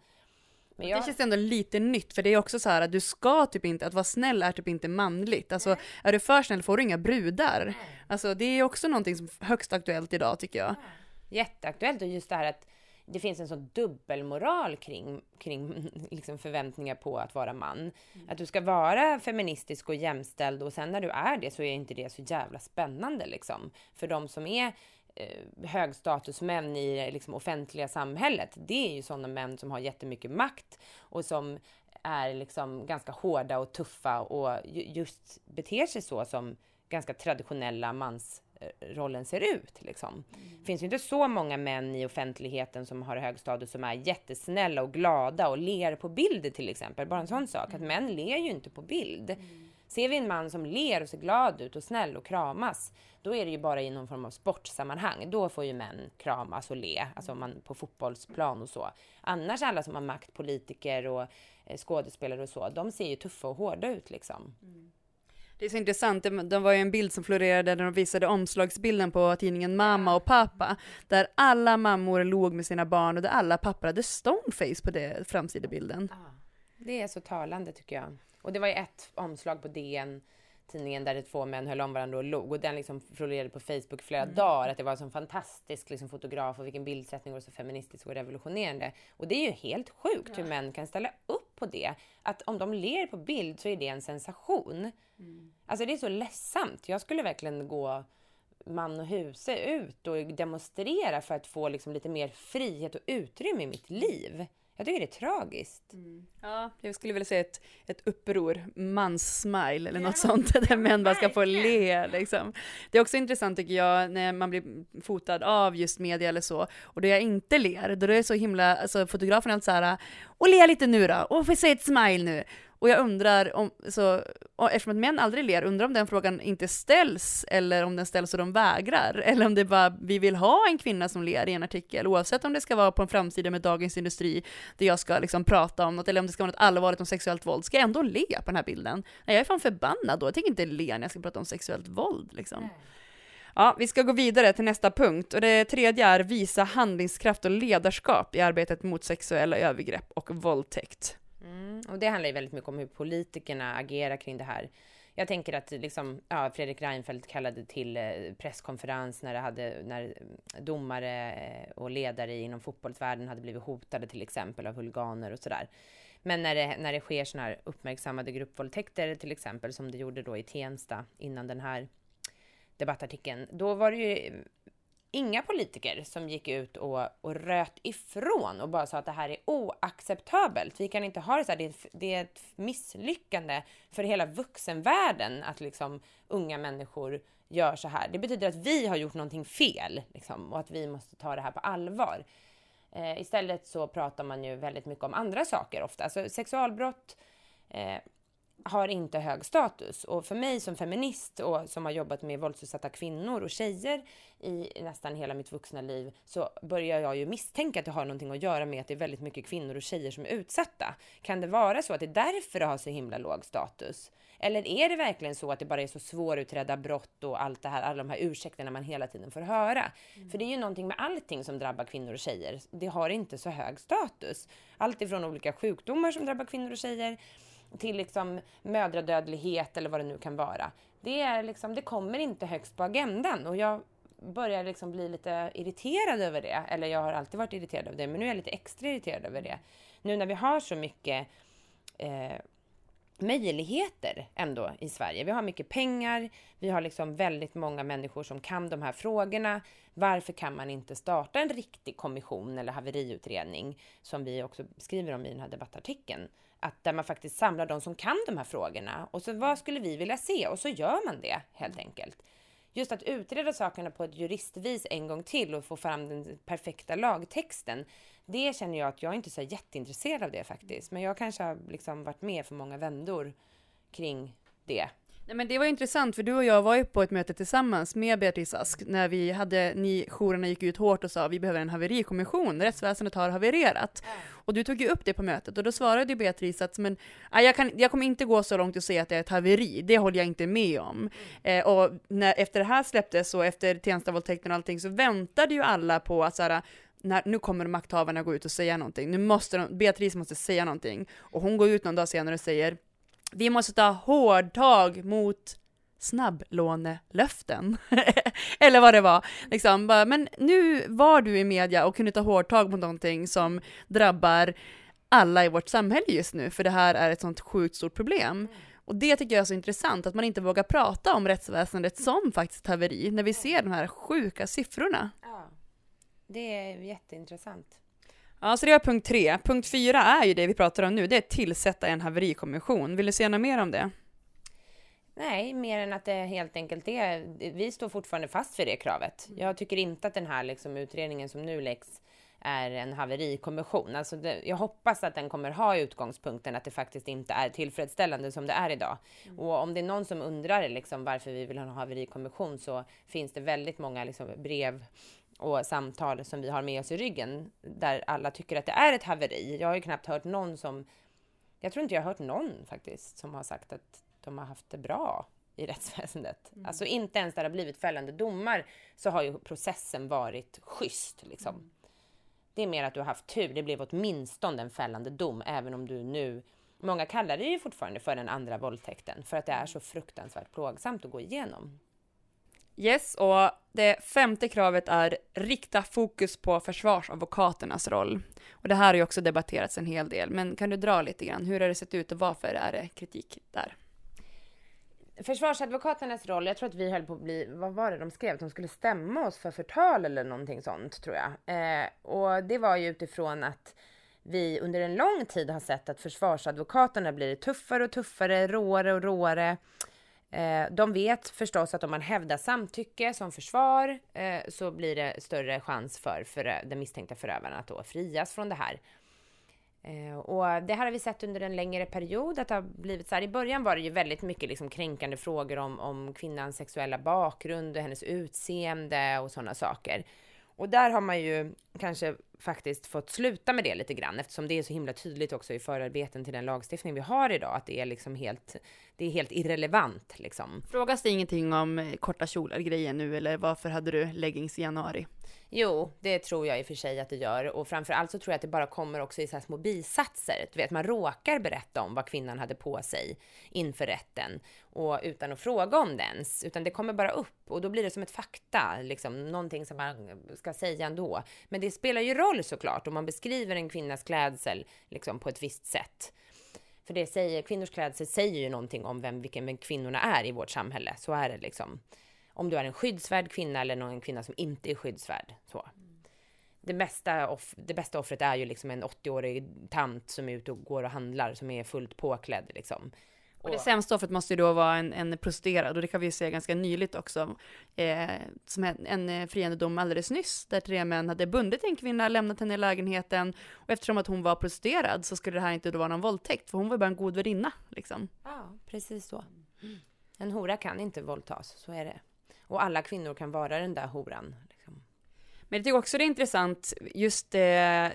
Speaker 2: Men jag... Det känns ändå lite nytt, för det är också så här att du ska typ inte, att vara snäll är typ inte manligt. Alltså är du för snäll får du inga brudar. Alltså det är också någonting som är högst aktuellt idag tycker jag.
Speaker 3: Jätteaktuellt och just det här att det finns en sån dubbelmoral kring, kring liksom förväntningar på att vara man. Mm. Att du ska vara feministisk och jämställd och sen när du är det så är inte det så jävla spännande liksom. För de som är eh, högstatusmän i liksom, offentliga samhället, det är ju sådana män som har jättemycket makt och som är liksom ganska hårda och tuffa och just beter sig så som ganska traditionella mansrollen ser ut. Liksom. Mm. Det finns ju inte så många män i offentligheten som har hög status som är jättesnälla och glada och ler på bild till exempel. Bara en sån sak, att mm. män ler ju inte på bild. Mm. Ser vi en man som ler och ser glad ut och snäll och kramas, då är det ju bara i någon form av sportsammanhang. Då får ju män kramas och le, alltså man på fotbollsplan och så. Annars alla som har makt, politiker och eh, skådespelare och så, de ser ju tuffa och hårda ut liksom. Mm.
Speaker 2: Det är så intressant, det, det var ju en bild som florerade där de visade omslagsbilden på tidningen Mamma och Pappa, där alla mammor låg med sina barn och där alla pappor hade stoneface på det framsidebilden.
Speaker 3: Det är så talande tycker jag. Och det var ju ett omslag på DN tidningen där det två män höll om varandra och log och den liksom florerade på Facebook flera mm. dagar att det var en sån fantastisk liksom, fotograf och vilken bildsättning och så feministisk och revolutionerande. Och det är ju helt sjukt ja. hur män kan ställa upp på det. Att om de ler på bild så är det en sensation. Mm. Alltså det är så ledsamt. Jag skulle verkligen gå man och huse ut och demonstrera för att få liksom lite mer frihet och utrymme i mitt liv. Jag tycker det är tragiskt. Mm.
Speaker 2: Ja, jag skulle vilja säga ett, ett uppror, mans-smile eller något ja, sånt, där män bara ska få le liksom. Det är också intressant tycker jag, när man blir fotad av just media eller så, och då jag inte ler, då är det så himla, alltså fotografen är alltid såhär, och le lite nu då, och få se ett smile nu. Och jag undrar, om, så, eftersom att män aldrig ler, undrar om den frågan inte ställs, eller om den ställs och de vägrar, eller om det bara, vi vill ha en kvinna som ler i en artikel, oavsett om det ska vara på en framsida med Dagens Industri, där jag ska liksom prata om något, eller om det ska vara något allvarligt om sexuellt våld, ska jag ändå le på den här bilden? Nej, jag är fan förbannad då, jag tänker inte le när jag ska prata om sexuellt våld liksom. Ja, vi ska gå vidare till nästa punkt och det tredje är visa handlingskraft och ledarskap i arbetet mot sexuella övergrepp och våldtäkt.
Speaker 3: Mm, och det handlar ju väldigt mycket om hur politikerna agerar kring det här. Jag tänker att liksom, ja, Fredrik Reinfeldt kallade till eh, presskonferens när, det hade, när mm, domare eh, och ledare inom fotbollsvärlden hade blivit hotade till exempel av huliganer och sådär. Men när det, när det sker sådana här uppmärksammade gruppvåldtäkter till exempel, som det gjorde då i Tensta innan den här debattartikeln, då var det ju inga politiker som gick ut och, och röt ifrån och bara sa att det här är oacceptabelt. Vi kan inte ha det så här. Det är, ett, det är ett misslyckande för hela vuxenvärlden att liksom unga människor gör så här. Det betyder att vi har gjort någonting fel liksom, och att vi måste ta det här på allvar. Eh, istället så pratar man ju väldigt mycket om andra saker ofta, alltså sexualbrott, eh, har inte hög status. Och för mig som feminist och som har jobbat med våldsutsatta kvinnor och tjejer i nästan hela mitt vuxna liv så börjar jag ju misstänka att det har någonting att göra med att det är väldigt mycket kvinnor och tjejer som är utsatta. Kan det vara så att det är därför det har så himla låg status? Eller är det verkligen så att det bara är så svårutredda brott och allt det här, alla de här ursäkterna man hela tiden får höra? Mm. För det är ju någonting med allting som drabbar kvinnor och tjejer. Det har inte så hög status. Allt ifrån olika sjukdomar som drabbar kvinnor och tjejer till liksom mödradödlighet eller vad det nu kan vara. Det, är liksom, det kommer inte högst på agendan och jag börjar liksom bli lite irriterad över det. Eller jag har alltid varit irriterad över det, men nu är jag lite extra irriterad över det. Nu när vi har så mycket eh, möjligheter ändå i Sverige. Vi har mycket pengar, vi har liksom väldigt många människor som kan de här frågorna. Varför kan man inte starta en riktig kommission eller haveriutredning som vi också skriver om i den här debattartikeln? Att där man faktiskt samlar de som kan de här frågorna och så vad skulle vi vilja se? Och så gör man det helt enkelt. Just att utreda sakerna på ett juristvis en gång till och få fram den perfekta lagtexten. Det känner jag att jag inte är så jätteintresserad av det faktiskt. Men jag kanske har liksom varit med för många vändor kring det.
Speaker 2: Nej, men det var intressant, för du och jag var ju på ett möte tillsammans med Beatrice Ask, när vi hade, ni jourerna gick ut hårt och sa vi behöver en haverikommission, rättsväsendet har havererat. Mm. Och du tog ju upp det på mötet, och då svarade Beatrice att men, jag, kan, jag kommer inte gå så långt och säga att det är ett haveri, det håller jag inte med om. Mm. Eh, och när, efter det här släpptes, och efter Tenstavåldtäkten och allting, så väntade ju alla på att såhär, när, nu kommer makthavarna gå ut och säga någonting, nu måste de, Beatrice måste säga någonting. Och hon går ut någon dag senare och säger vi måste ta hårdtag mot snabblånelöften. Eller vad det var. Liksom, bara, men nu var du i media och kunde ta hårdtag mot någonting som drabbar alla i vårt samhälle just nu, för det här är ett sånt sjukt stort problem. Och det tycker jag är så intressant, att man inte vågar prata om rättsväsendet som faktiskt haveri, när vi ser de här sjuka siffrorna.
Speaker 3: Ja, det är jätteintressant.
Speaker 2: Ja, så det var punkt tre. Punkt fyra är ju det vi pratar om nu, det är att tillsätta en haverikommission. Vill du säga något mer om det?
Speaker 3: Nej, mer än att det helt enkelt är, vi står fortfarande fast för det kravet. Jag tycker inte att den här liksom, utredningen som nu läggs är en haverikommission. Alltså det, jag hoppas att den kommer ha utgångspunkten att det faktiskt inte är tillfredsställande som det är idag. Mm. Och om det är någon som undrar liksom varför vi vill ha en haverikommission så finns det väldigt många liksom brev och samtal som vi har med oss i ryggen där alla tycker att det är ett haveri. Jag har ju knappt hört någon som, jag tror inte jag har hört någon faktiskt som har sagt att de har haft det bra i rättsväsendet. Mm. Alltså inte ens där det har blivit fällande domar så har ju processen varit schysst liksom. Mm. Det är mer att du har haft tur. Det blev åtminstone en fällande dom, även om du nu Många kallar det ju fortfarande för den andra våldtäkten för att det är så fruktansvärt plågsamt att gå igenom.
Speaker 2: Yes, och det femte kravet är rikta fokus på försvarsadvokaternas roll. Och det här har ju också debatterats en hel del, men kan du dra lite grann? Hur har det sett ut och varför är det kritik där?
Speaker 3: Försvarsadvokaternas roll, jag tror att vi höll på att bli, vad var det de skrev? Att de skulle stämma oss för förtal eller någonting sånt, tror jag. Eh, och det var ju utifrån att vi under en lång tid har sett att försvarsadvokaterna blir tuffare och tuffare, råare och råare. Eh, de vet förstås att om man hävdar samtycke som försvar eh, så blir det större chans för, för den misstänkta förövaren att då frias från det här. Eh, och det här har vi sett under en längre period, att det har blivit så här. I början var det ju väldigt mycket liksom kränkande frågor om, om kvinnans sexuella bakgrund och hennes utseende och sådana saker. Och där har man ju kanske faktiskt fått sluta med det lite grann eftersom det är så himla tydligt också i förarbeten till den lagstiftning vi har idag att det är liksom helt, det är helt irrelevant liksom.
Speaker 2: Frågas det ingenting om korta kjolar grejen nu eller varför hade du leggings i januari?
Speaker 3: Jo, det tror jag i och för sig att det gör. Och framför allt så tror jag att det bara kommer också i så här små bisatser. Du vet, man råkar berätta om vad kvinnan hade på sig inför rätten och utan att fråga om det ens, utan det kommer bara upp och då blir det som ett fakta, liksom någonting som man ska säga ändå. Men det spelar ju roll såklart om man beskriver en kvinnas klädsel liksom på ett visst sätt. För det säger, kvinnors klädsel säger ju någonting om vem, vilken kvinnorna är i vårt samhälle. Så är det liksom om du är en skyddsvärd kvinna eller någon kvinna som inte är skyddsvärd. Så. Det, bästa off det bästa offret är ju liksom en 80-årig tant som är ute och går och handlar, som är fullt påklädd liksom.
Speaker 2: Och det sämsta offret måste ju då vara en, en prostituerad och det kan vi ju se ganska nyligt också. Eh, som en, en eh, friande dom alldeles nyss där tre män hade bundit en kvinna, lämnat henne i lägenheten och eftersom att hon var prostituerad så skulle det här inte då vara någon våldtäkt för hon var bara en god värdinna liksom.
Speaker 3: Ja, precis så. En hora kan inte våldtas, så är det. Och alla kvinnor kan vara den där horan.
Speaker 2: Men jag tycker också det är intressant, just eh,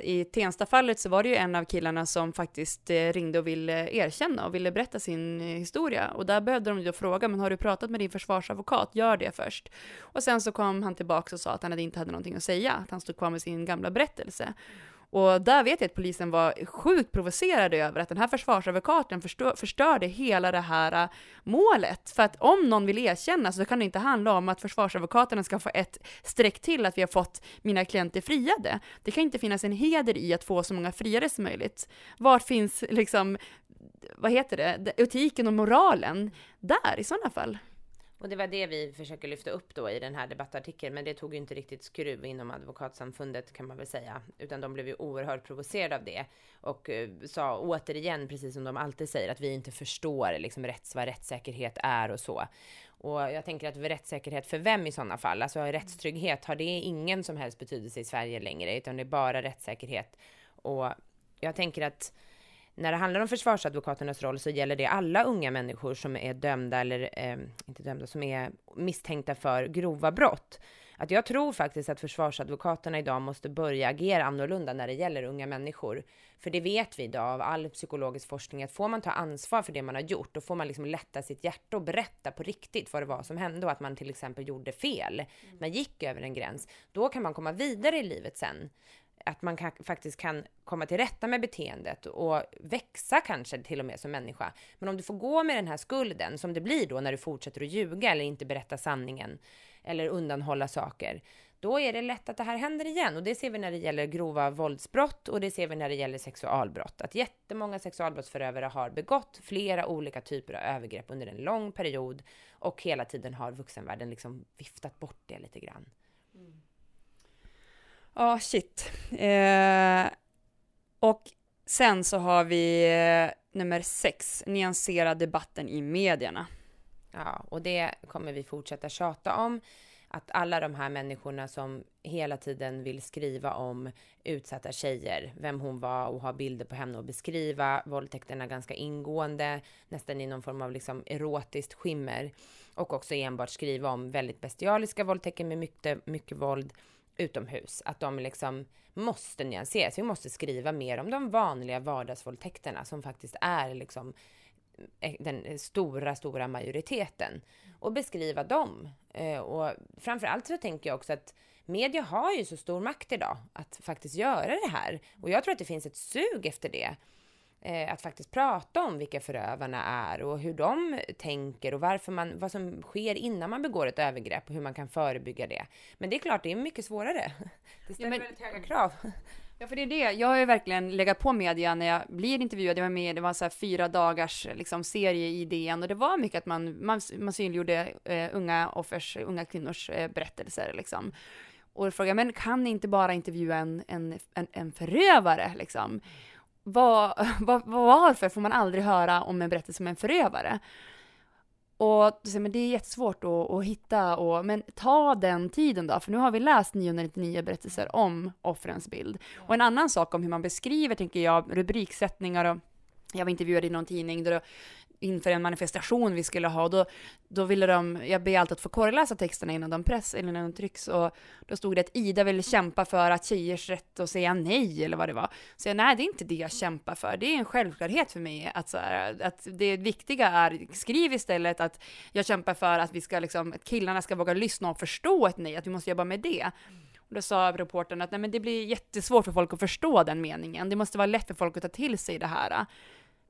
Speaker 2: i Tensta-fallet så var det ju en av killarna som faktiskt eh, ringde och ville erkänna och ville berätta sin eh, historia. Och där behövde de ju fråga, men har du pratat med din försvarsadvokat? Gör det först. Och sen så kom han tillbaka och sa att han inte hade någonting att säga, att han stod kvar med sin gamla berättelse. Och där vet jag att polisen var sjukt provocerade över att den här försvarsadvokaten förstör, förstörde hela det här äh, målet. För att om någon vill erkänna så kan det inte handla om att försvarsadvokaterna ska få ett streck till att vi har fått mina klienter friade. Det kan inte finnas en heder i att få så många friade som möjligt. Var finns liksom, vad heter det, etiken och moralen där i sådana fall?
Speaker 3: Och det var det vi försöker lyfta upp då i den här debattartikeln, men det tog ju inte riktigt skruv inom advokatsamfundet kan man väl säga, utan de blev ju oerhört provocerade av det och eh, sa återigen, precis som de alltid säger, att vi inte förstår liksom rätts, vad rättssäkerhet är och så. Och jag tänker att rättssäkerhet för vem i sådana fall? Alltså rättstrygghet, har det ingen som helst betydelse i Sverige längre, utan det är bara rättssäkerhet. Och jag tänker att när det handlar om försvarsadvokaternas roll så gäller det alla unga människor som är dömda eller eh, inte dömda, som är misstänkta för grova brott. Att jag tror faktiskt att försvarsadvokaterna idag måste börja agera annorlunda när det gäller unga människor. För det vet vi idag av all psykologisk forskning att får man ta ansvar för det man har gjort, då får man liksom lätta sitt hjärta och berätta på riktigt vad det var som hände och att man till exempel gjorde fel. Man gick över en gräns. Då kan man komma vidare i livet sen att man kan, faktiskt kan komma till rätta med beteendet och växa kanske till och med som människa. Men om du får gå med den här skulden, som det blir då när du fortsätter att ljuga eller inte berätta sanningen eller undanhålla saker, då är det lätt att det här händer igen. Och det ser vi när det gäller grova våldsbrott och det ser vi när det gäller sexualbrott. Att jättemånga sexualbrottsförövare har begått flera olika typer av övergrepp under en lång period och hela tiden har vuxenvärlden liksom viftat bort det lite grann. Mm.
Speaker 2: Ja, oh, shit. Eh, och sen så har vi eh, nummer sex, nyansera debatten i medierna.
Speaker 3: Ja, och det kommer vi fortsätta tjata om. Att alla de här människorna som hela tiden vill skriva om utsatta tjejer, vem hon var och ha bilder på henne och beskriva våldtäkterna ganska ingående, nästan i någon form av liksom erotiskt skimmer. Och också enbart skriva om väldigt bestialiska våldtäkter med mycket, mycket våld utomhus, att de liksom måste nyanseras. Vi måste skriva mer om de vanliga vardagsvåldtäkterna som faktiskt är liksom eh, den stora, stora majoriteten och beskriva dem. Och och framförallt så tänker jag också att media har ju så stor makt idag att faktiskt göra det här. Och jag tror att det finns ett sug efter det eh, att faktiskt prata om vilka förövarna är och hur de tänker och varför man, vad som sker innan man begår ett övergrepp och hur man kan förebygga det. Men det är klart, det är mycket svårare. Det ställer ja, men, väldigt höga krav.
Speaker 2: Ja, för det är det. Jag har ju verkligen legat på media när jag blir intervjuad. Jag var med, det var så fyra dagars liksom, serie i DN och det var mycket att man, man, man synliggjorde eh, unga offers, unga kvinnors eh, berättelser liksom. Och frågade, men kan ni inte bara intervjua en, en, en, en förövare liksom? Var, var, varför får man aldrig höra om en berättelse om en förövare? Och men det är jättesvårt att, att hitta, och, men ta den tiden då, för nu har vi läst 999 berättelser om offrens bild. Och en annan sak om hur man beskriver, tänker jag, rubriksättningar och jag var intervjuad i någon tidning där inför en manifestation vi skulle ha, då, då ville de, jag ber alltid att få korreläsa texterna innan de press, eller innan de trycks, och då stod det att Ida ville kämpa för att tjejers rätt att säga nej, eller vad det var. Så jag, nej, det är inte det jag kämpar för, det är en självklarhet för mig att, så här, att det viktiga är, skriv istället att jag kämpar för att vi ska liksom, att killarna ska våga lyssna och förstå ett nej, att vi måste jobba med det. Och då sa reportern att nej, men det blir jättesvårt för folk att förstå den meningen, det måste vara lätt för folk att ta till sig det här.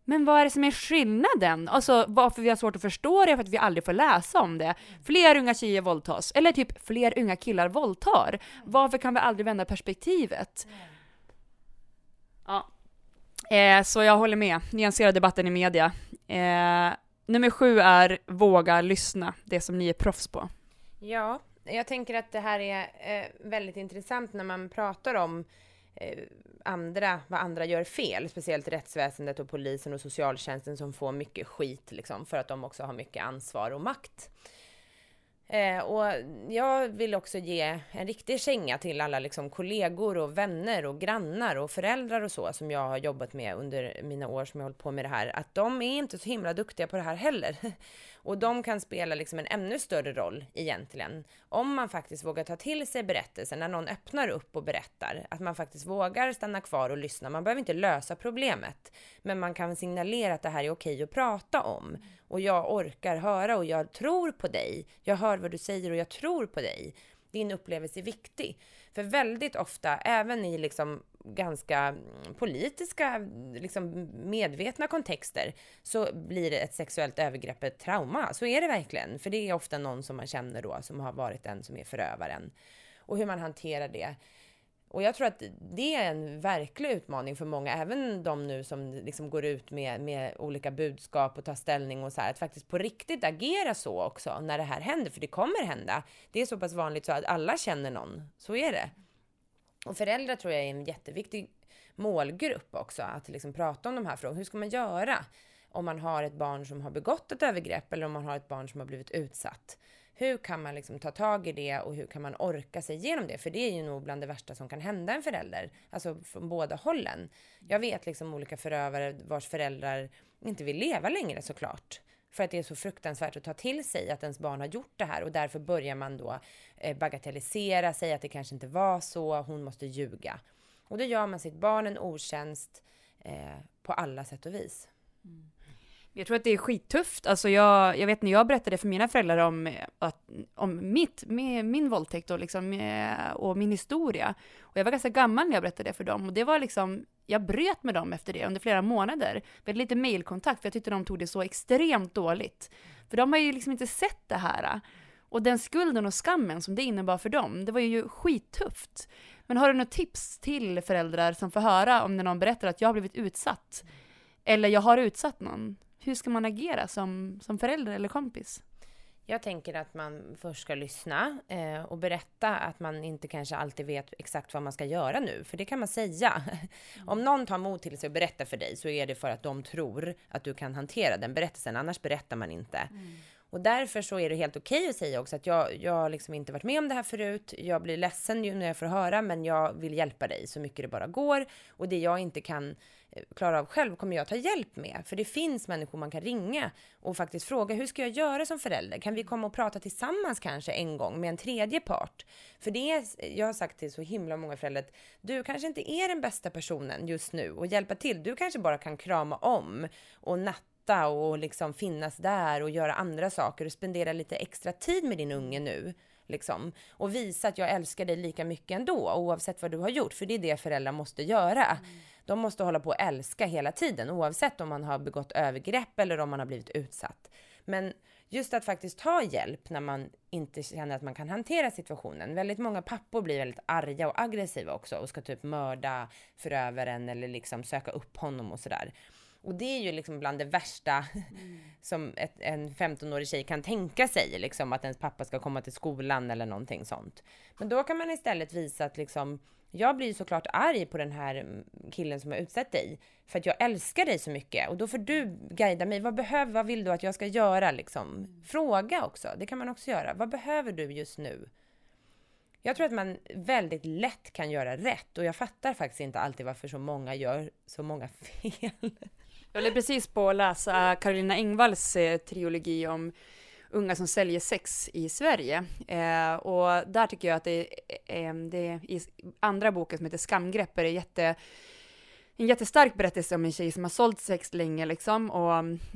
Speaker 2: Men vad är det som är skillnaden? Alltså varför vi har svårt att förstå det är för att vi aldrig får läsa om det. Fler unga tjejer våldtas, eller typ fler unga killar våldtar. Varför kan vi aldrig vända perspektivet? Ja. Eh, så jag håller med, nyansera debatten i media. Eh, nummer sju är våga lyssna, det som ni är proffs på.
Speaker 3: Ja, jag tänker att det här är eh, väldigt intressant när man pratar om Eh, Eh, andra, vad andra gör fel, speciellt rättsväsendet och polisen och socialtjänsten som får mycket skit liksom, för att de också har mycket ansvar och makt. Eh, och jag vill också ge en riktig känga till alla liksom, kollegor och vänner och grannar och föräldrar och så som jag har jobbat med under mina år som jag hållit på med det här, att de är inte så himla duktiga på det här heller. Och de kan spela liksom en ännu större roll egentligen. Om man faktiskt vågar ta till sig berättelsen när någon öppnar upp och berättar. Att man faktiskt vågar stanna kvar och lyssna. Man behöver inte lösa problemet. Men man kan signalera att det här är okej att prata om. Och jag orkar höra och jag tror på dig. Jag hör vad du säger och jag tror på dig. Din upplevelse är viktig. För väldigt ofta, även i liksom ganska mm, politiska, liksom medvetna kontexter, så blir ett sexuellt övergrepp ett trauma. Så är det verkligen. För det är ofta någon som man känner då, som har varit den som är förövaren. Och hur man hanterar det. Och jag tror att det är en verklig utmaning för många, även de nu som liksom går ut med, med olika budskap och tar ställning och så här, att faktiskt på riktigt agera så också när det här händer, för det kommer hända. Det är så pass vanligt så att alla känner någon, så är det. Och föräldrar tror jag är en jätteviktig målgrupp också, att liksom prata om de här frågorna. Hur ska man göra om man har ett barn som har begått ett övergrepp eller om man har ett barn som har blivit utsatt? Hur kan man liksom ta tag i det och hur kan man orka sig igenom det? För det är ju nog bland det värsta som kan hända en förälder, alltså från båda hållen. Jag vet liksom olika förövare vars föräldrar inte vill leva längre såklart. För att det är så fruktansvärt att ta till sig att ens barn har gjort det här och därför börjar man då eh, bagatellisera, säga att det kanske inte var så, hon måste ljuga. Och då gör man sitt barn en otjänst eh, på alla sätt och vis.
Speaker 2: Mm. Jag tror att det är skittufft. Alltså jag, jag vet när jag berättade för mina föräldrar om, att, om mitt, min, våldtäkt och, liksom, eh, och min historia. Och jag var ganska gammal när jag berättade det för dem. Och det var liksom, jag bröt med dem efter det under flera månader. Vi hade lite mailkontakt för jag tyckte de tog det så extremt dåligt. För de har ju liksom inte sett det här. Och den skulden och skammen som det innebar för dem, det var ju skittufft. Men har du något tips till föräldrar som får höra om när någon berättar att jag har blivit utsatt? Eller jag har utsatt någon? Hur ska man agera som, som förälder eller kompis?
Speaker 3: Jag tänker att man först ska lyssna eh, och berätta att man inte kanske alltid vet exakt vad man ska göra nu, för det kan man säga. Mm. Om någon tar mod till sig och berättar för dig så är det för att de tror att du kan hantera den berättelsen, annars berättar man inte. Mm. Och därför så är det helt okej okay att säga också att jag, jag har liksom inte varit med om det här förut. Jag blir ledsen ju när jag får höra, men jag vill hjälpa dig så mycket det bara går. Och det jag inte kan eh, klara av själv kommer jag ta hjälp med. För det finns människor man kan ringa och faktiskt fråga, hur ska jag göra som förälder? Kan vi komma och prata tillsammans kanske en gång med en tredje part? För det är, jag har sagt till så himla många föräldrar att du kanske inte är den bästa personen just nu och hjälpa till. Du kanske bara kan krama om och natta stötta och liksom finnas där och göra andra saker och spendera lite extra tid med din unge nu. Liksom. Och visa att jag älskar dig lika mycket ändå, oavsett vad du har gjort. För det är det föräldrar måste göra. Mm. De måste hålla på att älska hela tiden, oavsett om man har begått övergrepp eller om man har blivit utsatt. Men just att faktiskt ta hjälp när man inte känner att man kan hantera situationen. Väldigt många pappor blir väldigt arga och aggressiva också och ska typ mörda förövaren eller liksom söka upp honom och sådär. Och det är ju liksom bland det värsta mm. som ett, en 15-årig tjej kan tänka sig, liksom att ens pappa ska komma till skolan eller någonting sånt. Men då kan man istället visa att liksom, jag blir såklart arg på den här killen som har utsett dig, för att jag älskar dig så mycket och då får du guida mig. Vad behöver, vad vill du att jag ska göra liksom? Mm. Fråga också, det kan man också göra. Vad behöver du just nu? Jag tror att man väldigt lätt kan göra rätt och jag fattar faktiskt inte alltid varför så många gör så många fel.
Speaker 2: Jag håller precis på att läsa Karolina Engvalls eh, trilogi om unga som säljer sex i Sverige. Eh, och där tycker jag att det, eh, det i andra boken som heter Skamgrepp är det jätte en jättestark berättelse om en tjej som har sålt sex länge liksom och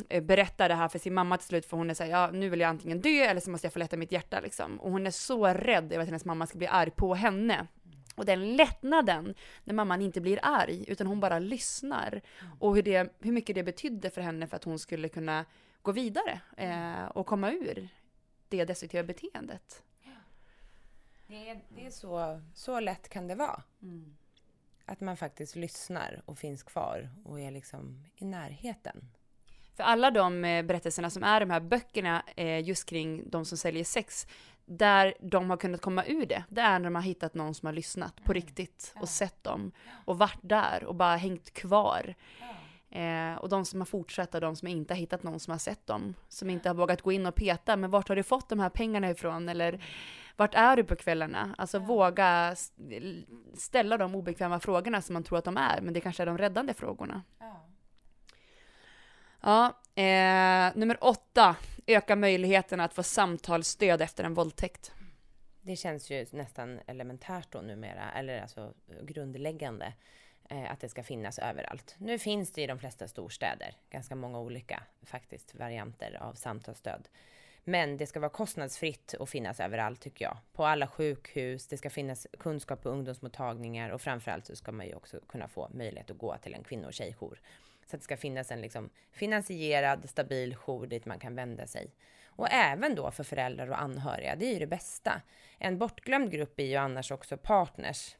Speaker 2: eh, berättar det här för sin mamma till slut för hon är såhär, ja nu vill jag antingen dö eller så måste jag få lätta mitt hjärta liksom. Och hon är så rädd över att hennes mamma ska bli arg på henne. Och den lättnaden när mamman inte blir arg, utan hon bara lyssnar. Och hur, det, hur mycket det betydde för henne för att hon skulle kunna gå vidare eh, och komma ur det destruktiva beteendet.
Speaker 3: Det är, det är så, så lätt kan det vara. Mm. Att man faktiskt lyssnar och finns kvar och är liksom i närheten.
Speaker 2: För alla de eh, berättelserna som är de här böckerna eh, just kring de som säljer sex, där de har kunnat komma ur det, det är när de har hittat någon som har lyssnat på mm. riktigt och sett dem och varit där och bara hängt kvar. Eh, och de som har fortsatt och de som inte har hittat någon som har sett dem, som inte har vågat gå in och peta, men vart har du fått de här pengarna ifrån? Eller vart är du på kvällarna? Alltså ja. våga ställa de obekväma frågorna som man tror att de är, men det kanske är de räddande frågorna. Ja. Ja, eh, nummer åtta, öka möjligheterna att få samtalsstöd efter en våldtäkt.
Speaker 3: Det känns ju nästan elementärt då numera, eller alltså grundläggande, eh, att det ska finnas överallt. Nu finns det i de flesta storstäder ganska många olika faktiskt varianter av samtalsstöd. Men det ska vara kostnadsfritt och finnas överallt tycker jag. På alla sjukhus, det ska finnas kunskap på ungdomsmottagningar och framförallt så ska man ju också kunna få möjlighet att gå till en kvinno och tjejjour så att det ska finnas en liksom finansierad, stabil jour dit man kan vända sig. Och även då för föräldrar och anhöriga, det är ju det bästa. En bortglömd grupp är ju annars också partners.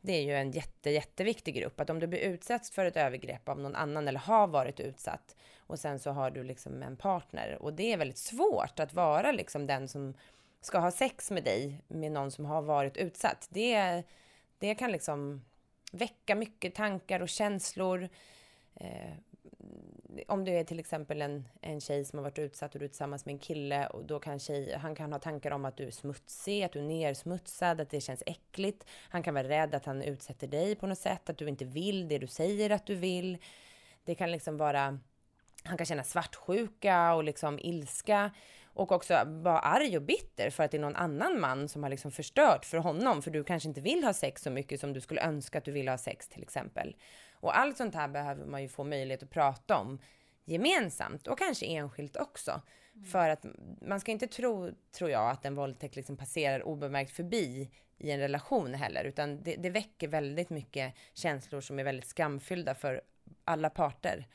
Speaker 3: Det är ju en jätte, jätteviktig grupp. Att om du blir utsatt för ett övergrepp av någon annan eller har varit utsatt och sen så har du liksom en partner. Och det är väldigt svårt att vara liksom den som ska ha sex med dig med någon som har varit utsatt. Det, det kan liksom väcka mycket tankar och känslor. Eh, om du är till exempel en, en tjej som har varit utsatt och du är tillsammans med en kille och då kan tjej, han kan ha tankar om att du är smutsig, att du är nersmutsad, att det känns äckligt. Han kan vara rädd att han utsätter dig på något sätt, att du inte vill det du säger att du vill. Det kan liksom vara, han kan känna svartsjuka och liksom ilska och också vara arg och bitter för att det är någon annan man som har liksom förstört för honom, för du kanske inte vill ha sex så mycket som du skulle önska att du ville ha sex till exempel. Och allt sånt här behöver man ju få möjlighet att prata om gemensamt och kanske enskilt också. Mm. För att man ska inte tro, tror jag, att en våldtäkt liksom passerar obemärkt förbi i en relation heller, utan det, det väcker väldigt mycket känslor som är väldigt skamfyllda för alla parter.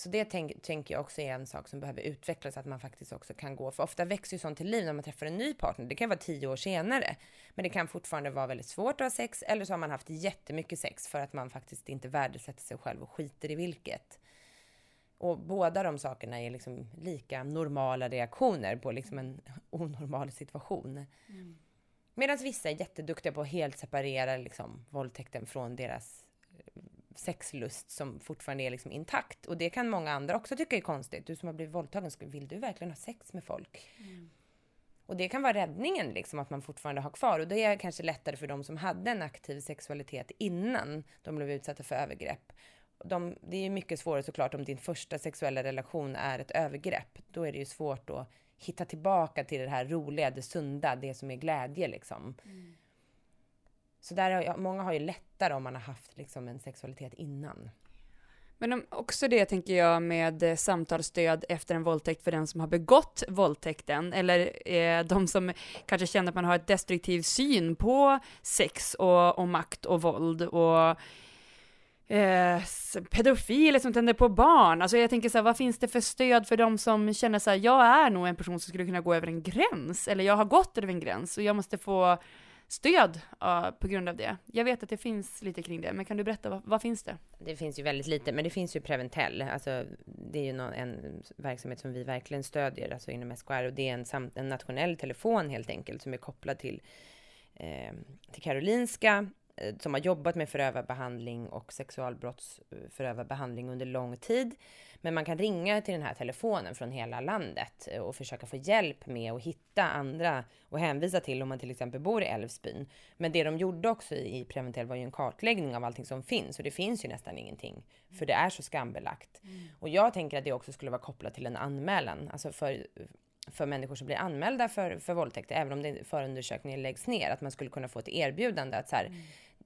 Speaker 3: Så det tänker tänk jag också är en sak som behöver utvecklas, att man faktiskt också kan gå, för ofta växer ju sånt till liv när man träffar en ny partner. Det kan vara tio år senare, men det kan fortfarande vara väldigt svårt att ha sex, eller så har man haft jättemycket sex för att man faktiskt inte värdesätter sig själv och skiter i vilket. Och båda de sakerna är liksom lika normala reaktioner på liksom en onormal situation. Mm. Medan vissa är jätteduktiga på att helt separera liksom våldtäkten från deras sexlust som fortfarande är liksom intakt. Och det kan många andra också tycka är konstigt. Du som har blivit våldtagen, vill du verkligen ha sex med folk? Mm. Och det kan vara räddningen, liksom, att man fortfarande har kvar. Och det är kanske lättare för de som hade en aktiv sexualitet innan de blev utsatta för övergrepp. De, det är mycket svårare såklart om din första sexuella relation är ett övergrepp. Då är det ju svårt att hitta tillbaka till det här roliga, det sunda, det som är glädje liksom. Mm. Så där har jag, många har ju lättare om man har haft liksom en sexualitet innan.
Speaker 2: Men också det tänker jag med eh, samtalsstöd efter en våldtäkt för den som har begått våldtäkten, eller eh, de som kanske känner att man har ett destruktiv syn på sex och, och makt och våld och eh, pedofiler som tänder på barn. Alltså jag tänker så här, vad finns det för stöd för de som känner så här, jag är nog en person som skulle kunna gå över en gräns, eller jag har gått över en gräns och jag måste få stöd uh, på grund av det. Jag vet att det finns lite kring det, men kan du berätta, vad, vad, finns det?
Speaker 3: Det finns ju väldigt lite, men det finns ju Preventell. Alltså, det är ju någon, en verksamhet som vi verkligen stödjer, alltså inom SKR, och det är en, sam, en nationell telefon helt enkelt, som är kopplad till, eh, till Karolinska, eh, som har jobbat med förövarbehandling och sexualbrottsförövarbehandling under lång tid. Men man kan ringa till den här telefonen från hela landet eh, och försöka få hjälp med att hitta andra och hänvisa till om man till exempel bor i Älvsbyn. Men det de gjorde också i Preventell var ju en kartläggning av allting som finns och det finns ju nästan ingenting för det är så skambelagt. Mm. Och jag tänker att det också skulle vara kopplat till en anmälan, alltså för för människor som blir anmälda för, för våldtäkter, även om det, förundersökningen läggs ner, att man skulle kunna få ett erbjudande att så här, mm.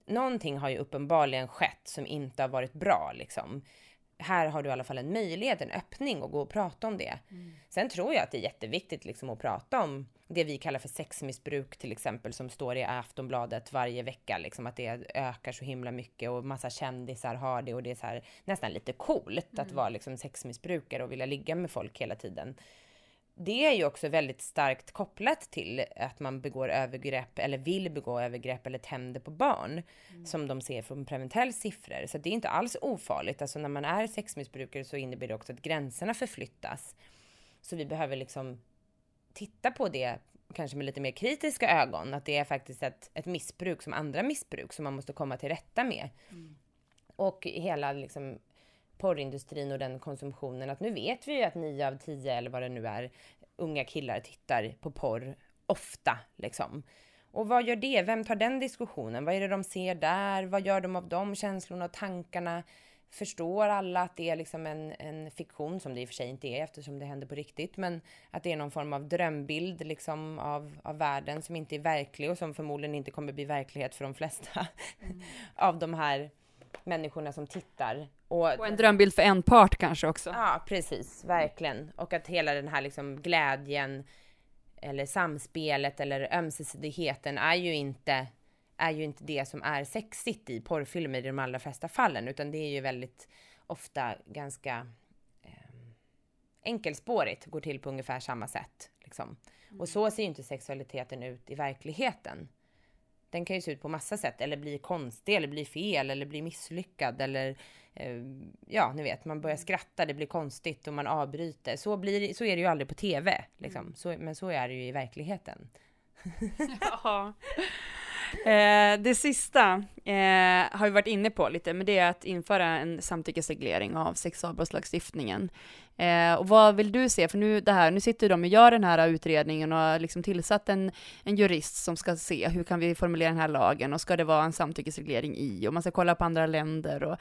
Speaker 3: någonting har ju uppenbarligen skett som inte har varit bra liksom här har du i alla fall en möjlighet, en öppning att gå och prata om det. Mm. Sen tror jag att det är jätteviktigt liksom att prata om det vi kallar för sexmissbruk till exempel som står i Aftonbladet varje vecka, liksom att det ökar så himla mycket och massa kändisar har det och det är här, nästan lite coolt mm. att vara liksom sexmissbrukare och vilja ligga med folk hela tiden det är ju också väldigt starkt kopplat till att man begår övergrepp eller vill begå övergrepp eller tänder på barn mm. som de ser från Preventells siffror. Så det är inte alls ofarligt. Alltså när man är sexmissbrukare så innebär det också att gränserna förflyttas. Så vi behöver liksom titta på det kanske med lite mer kritiska ögon, att det är faktiskt ett, ett missbruk som andra missbruk som man måste komma till rätta med. Mm. Och hela liksom porrindustrin och den konsumtionen att nu vet vi ju att nio av tio eller vad det nu är unga killar tittar på porr ofta liksom. Och vad gör det? Vem tar den diskussionen? Vad är det de ser där? Vad gör de av de känslorna och tankarna? Förstår alla att det är liksom en, en fiktion, som det i och för sig inte är eftersom det händer på riktigt, men att det är någon form av drömbild liksom av, av världen som inte är verklig och som förmodligen inte kommer bli verklighet för de flesta mm. av de här människorna som tittar.
Speaker 2: Och, och, en drömbild för en part kanske också.
Speaker 3: Ja, precis, verkligen. Och att hela den här liksom glädjen eller samspelet eller ömsesidigheten är ju inte är ju inte det som är sexigt i porrfilmer i de allra flesta fallen, utan det är ju väldigt ofta ganska eh, enkelspårigt, går till på ungefär samma sätt. Liksom. Mm. Och så ser ju inte sexualiteten ut i verkligheten. Den kan ju se ut på massa sätt eller bli konstig eller bli fel eller bli misslyckad eller eh, ja, ni vet, man börjar skratta, det blir konstigt och man avbryter. Så, blir, så är det ju aldrig på TV, liksom. Mm. Så, men så är det ju i verkligheten.
Speaker 2: ja. Eh, det sista eh, har vi varit inne på lite, men det är att införa en samtyckesreglering av sexualbrottslagstiftningen. Eh, och vad vill du se? För nu, det här, nu sitter de och gör den här utredningen och har liksom tillsatt en, en jurist som ska se hur kan vi formulera den här lagen och ska det vara en samtyckesreglering i och man ska kolla på andra länder och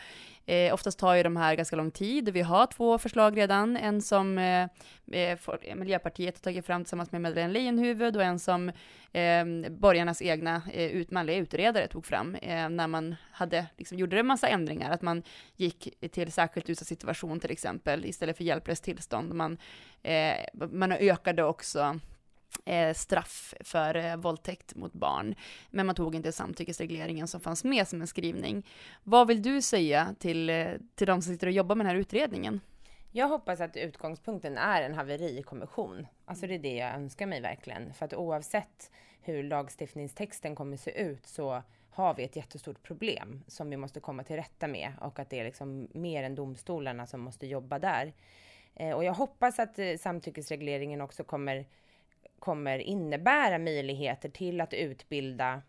Speaker 2: eh, oftast tar ju de här ganska lång tid. Vi har två förslag redan, en som eh, eh, eh Miljöpartiet har tagit fram tillsammans med Madeleine Leijonhufvud och en som eh, borgarnas egna eh, manliga utredare tog fram eh, när man hade, liksom, gjorde en massa ändringar, att man gick till särskilt utsatt situation till exempel istället för hjälplöst tillstånd. Man, eh, man ökade också eh, straff för eh, våldtäkt mot barn, men man tog inte samtyckesregleringen som fanns med som en skrivning. Vad vill du säga till, eh, till de som sitter och jobbar med den här utredningen?
Speaker 3: Jag hoppas att utgångspunkten är en haverikommission. Alltså det är det jag önskar mig verkligen. För att oavsett hur lagstiftningstexten kommer se ut så har vi ett jättestort problem som vi måste komma till rätta med och att det är liksom mer än domstolarna som måste jobba där. Eh, och jag hoppas att eh, samtyckesregleringen också kommer, kommer innebära möjligheter till att utbilda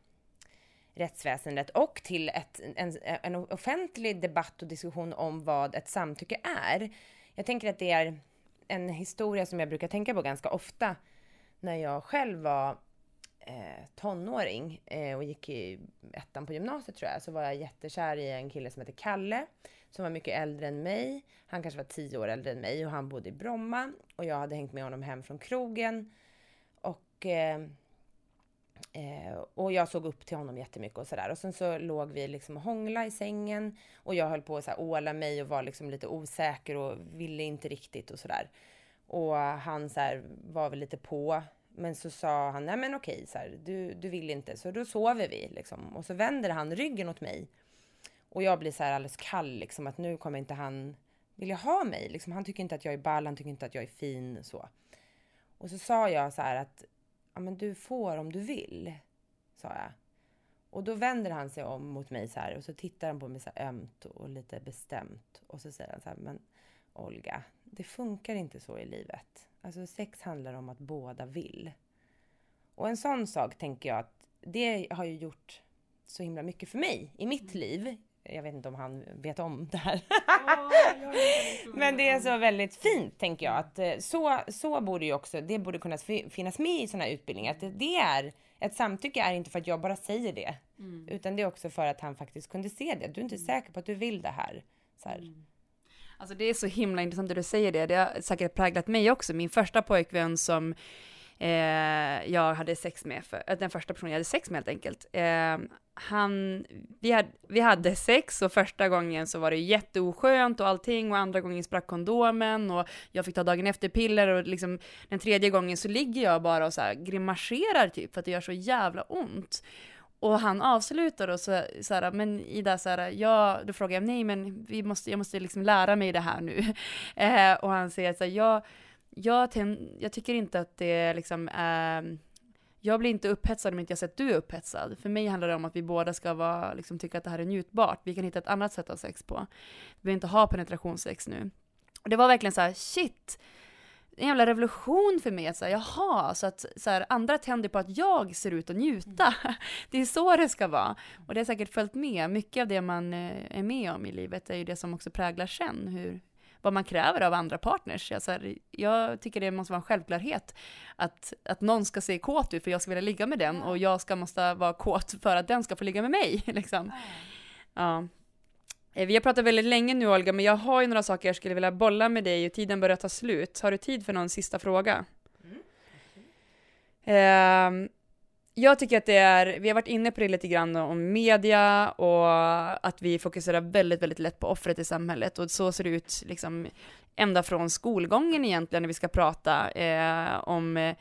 Speaker 3: rättsväsendet och till ett, en, en offentlig debatt och diskussion om vad ett samtycke är. Jag tänker att det är en historia som jag brukar tänka på ganska ofta när jag själv var eh, tonåring eh, och gick i ettan på gymnasiet tror jag, så var jag jättekär i en kille som heter Kalle, som var mycket äldre än mig. Han kanske var tio år äldre än mig och han bodde i Bromma och jag hade hängt med honom hem från krogen. Och, eh, och jag såg upp till honom jättemycket och sådär. Och sen så låg vi liksom och hånglade i sängen och jag höll på att åla mig och var liksom lite osäker och ville inte riktigt och sådär. Och han så här, var väl lite på men så sa han, nej men okej, så här, du, du vill inte, så då sover vi liksom. Och så vänder han ryggen åt mig. Och jag blir så här alldeles kall liksom, att nu kommer inte han vilja ha mig. Liksom, han tycker inte att jag är ball, han tycker inte att jag är fin så. Och så sa jag så här att, ja men du får om du vill, sa jag. Och då vänder han sig om mot mig så här och så tittar han på mig så här ömt och lite bestämt. Och så säger han så här, men Olga, det funkar inte så i livet. Alltså sex handlar om att båda vill. Och en sån sak tänker jag att det har ju gjort så himla mycket för mig i mitt mm. liv. Jag vet inte om han vet om det här. Men det är så väldigt fint tänker jag att eh, så, så borde ju också, det borde kunna finnas med i sådana utbildningar. Att det är, ett samtycke är inte för att jag bara säger det. Mm. Utan det är också för att han faktiskt kunde se det. Du är inte mm. säker på att du vill det här. Så här. Mm.
Speaker 2: Alltså det är så himla intressant att du säger det. Det har säkert präglat mig också. Min första pojkvän som eh, jag hade sex med, för, eh, den första personen jag hade sex med helt enkelt. Eh, han, vi hade, vi hade sex och första gången så var det jätteoskönt och allting och andra gången sprack kondomen och jag fick ta dagen efter piller och liksom den tredje gången så ligger jag bara och så här grimaserar typ för att det gör så jävla ont. Och han avslutar och så, så här, men Ida, så här, ja, då frågar jag, nej men vi måste, jag måste liksom lära mig det här nu. Eh, och han säger så här, jag, jag, jag tycker inte att det är liksom, eh, jag blir inte upphetsad om inte jag sett att du är upphetsad. För mig handlar det om att vi båda ska vara, liksom, tycka att det här är njutbart. Vi kan hitta ett annat sätt att ha sex på. Vi behöver inte ha penetrationssex nu. Och det var verkligen så här, shit, en jävla revolution för mig att säga, jaha, så att så här, andra tänder på att jag ser ut att njuta. Mm. Det är så det ska vara. Och det har säkert följt med. Mycket av det man eh, är med om i livet är ju det som också präglar sen, hur, vad man kräver av andra partners. Jag, så här, jag tycker det måste vara en självklarhet att, att någon ska se kåt ut för jag ska vilja ligga med den och jag ska måste vara kåt för att den ska få ligga med mig. Liksom. Ja. Eh, vi har pratat väldigt länge nu Olga, men jag har ju några saker jag skulle vilja bolla med dig och tiden börjar ta slut. Har du tid för någon sista fråga? Mm. Uh, jag tycker att det är, vi har varit inne på det lite grann om media och att vi fokuserar väldigt, väldigt lätt på offret i samhället. Och så ser det ut liksom ända från skolgången egentligen när vi ska prata eh, om eh,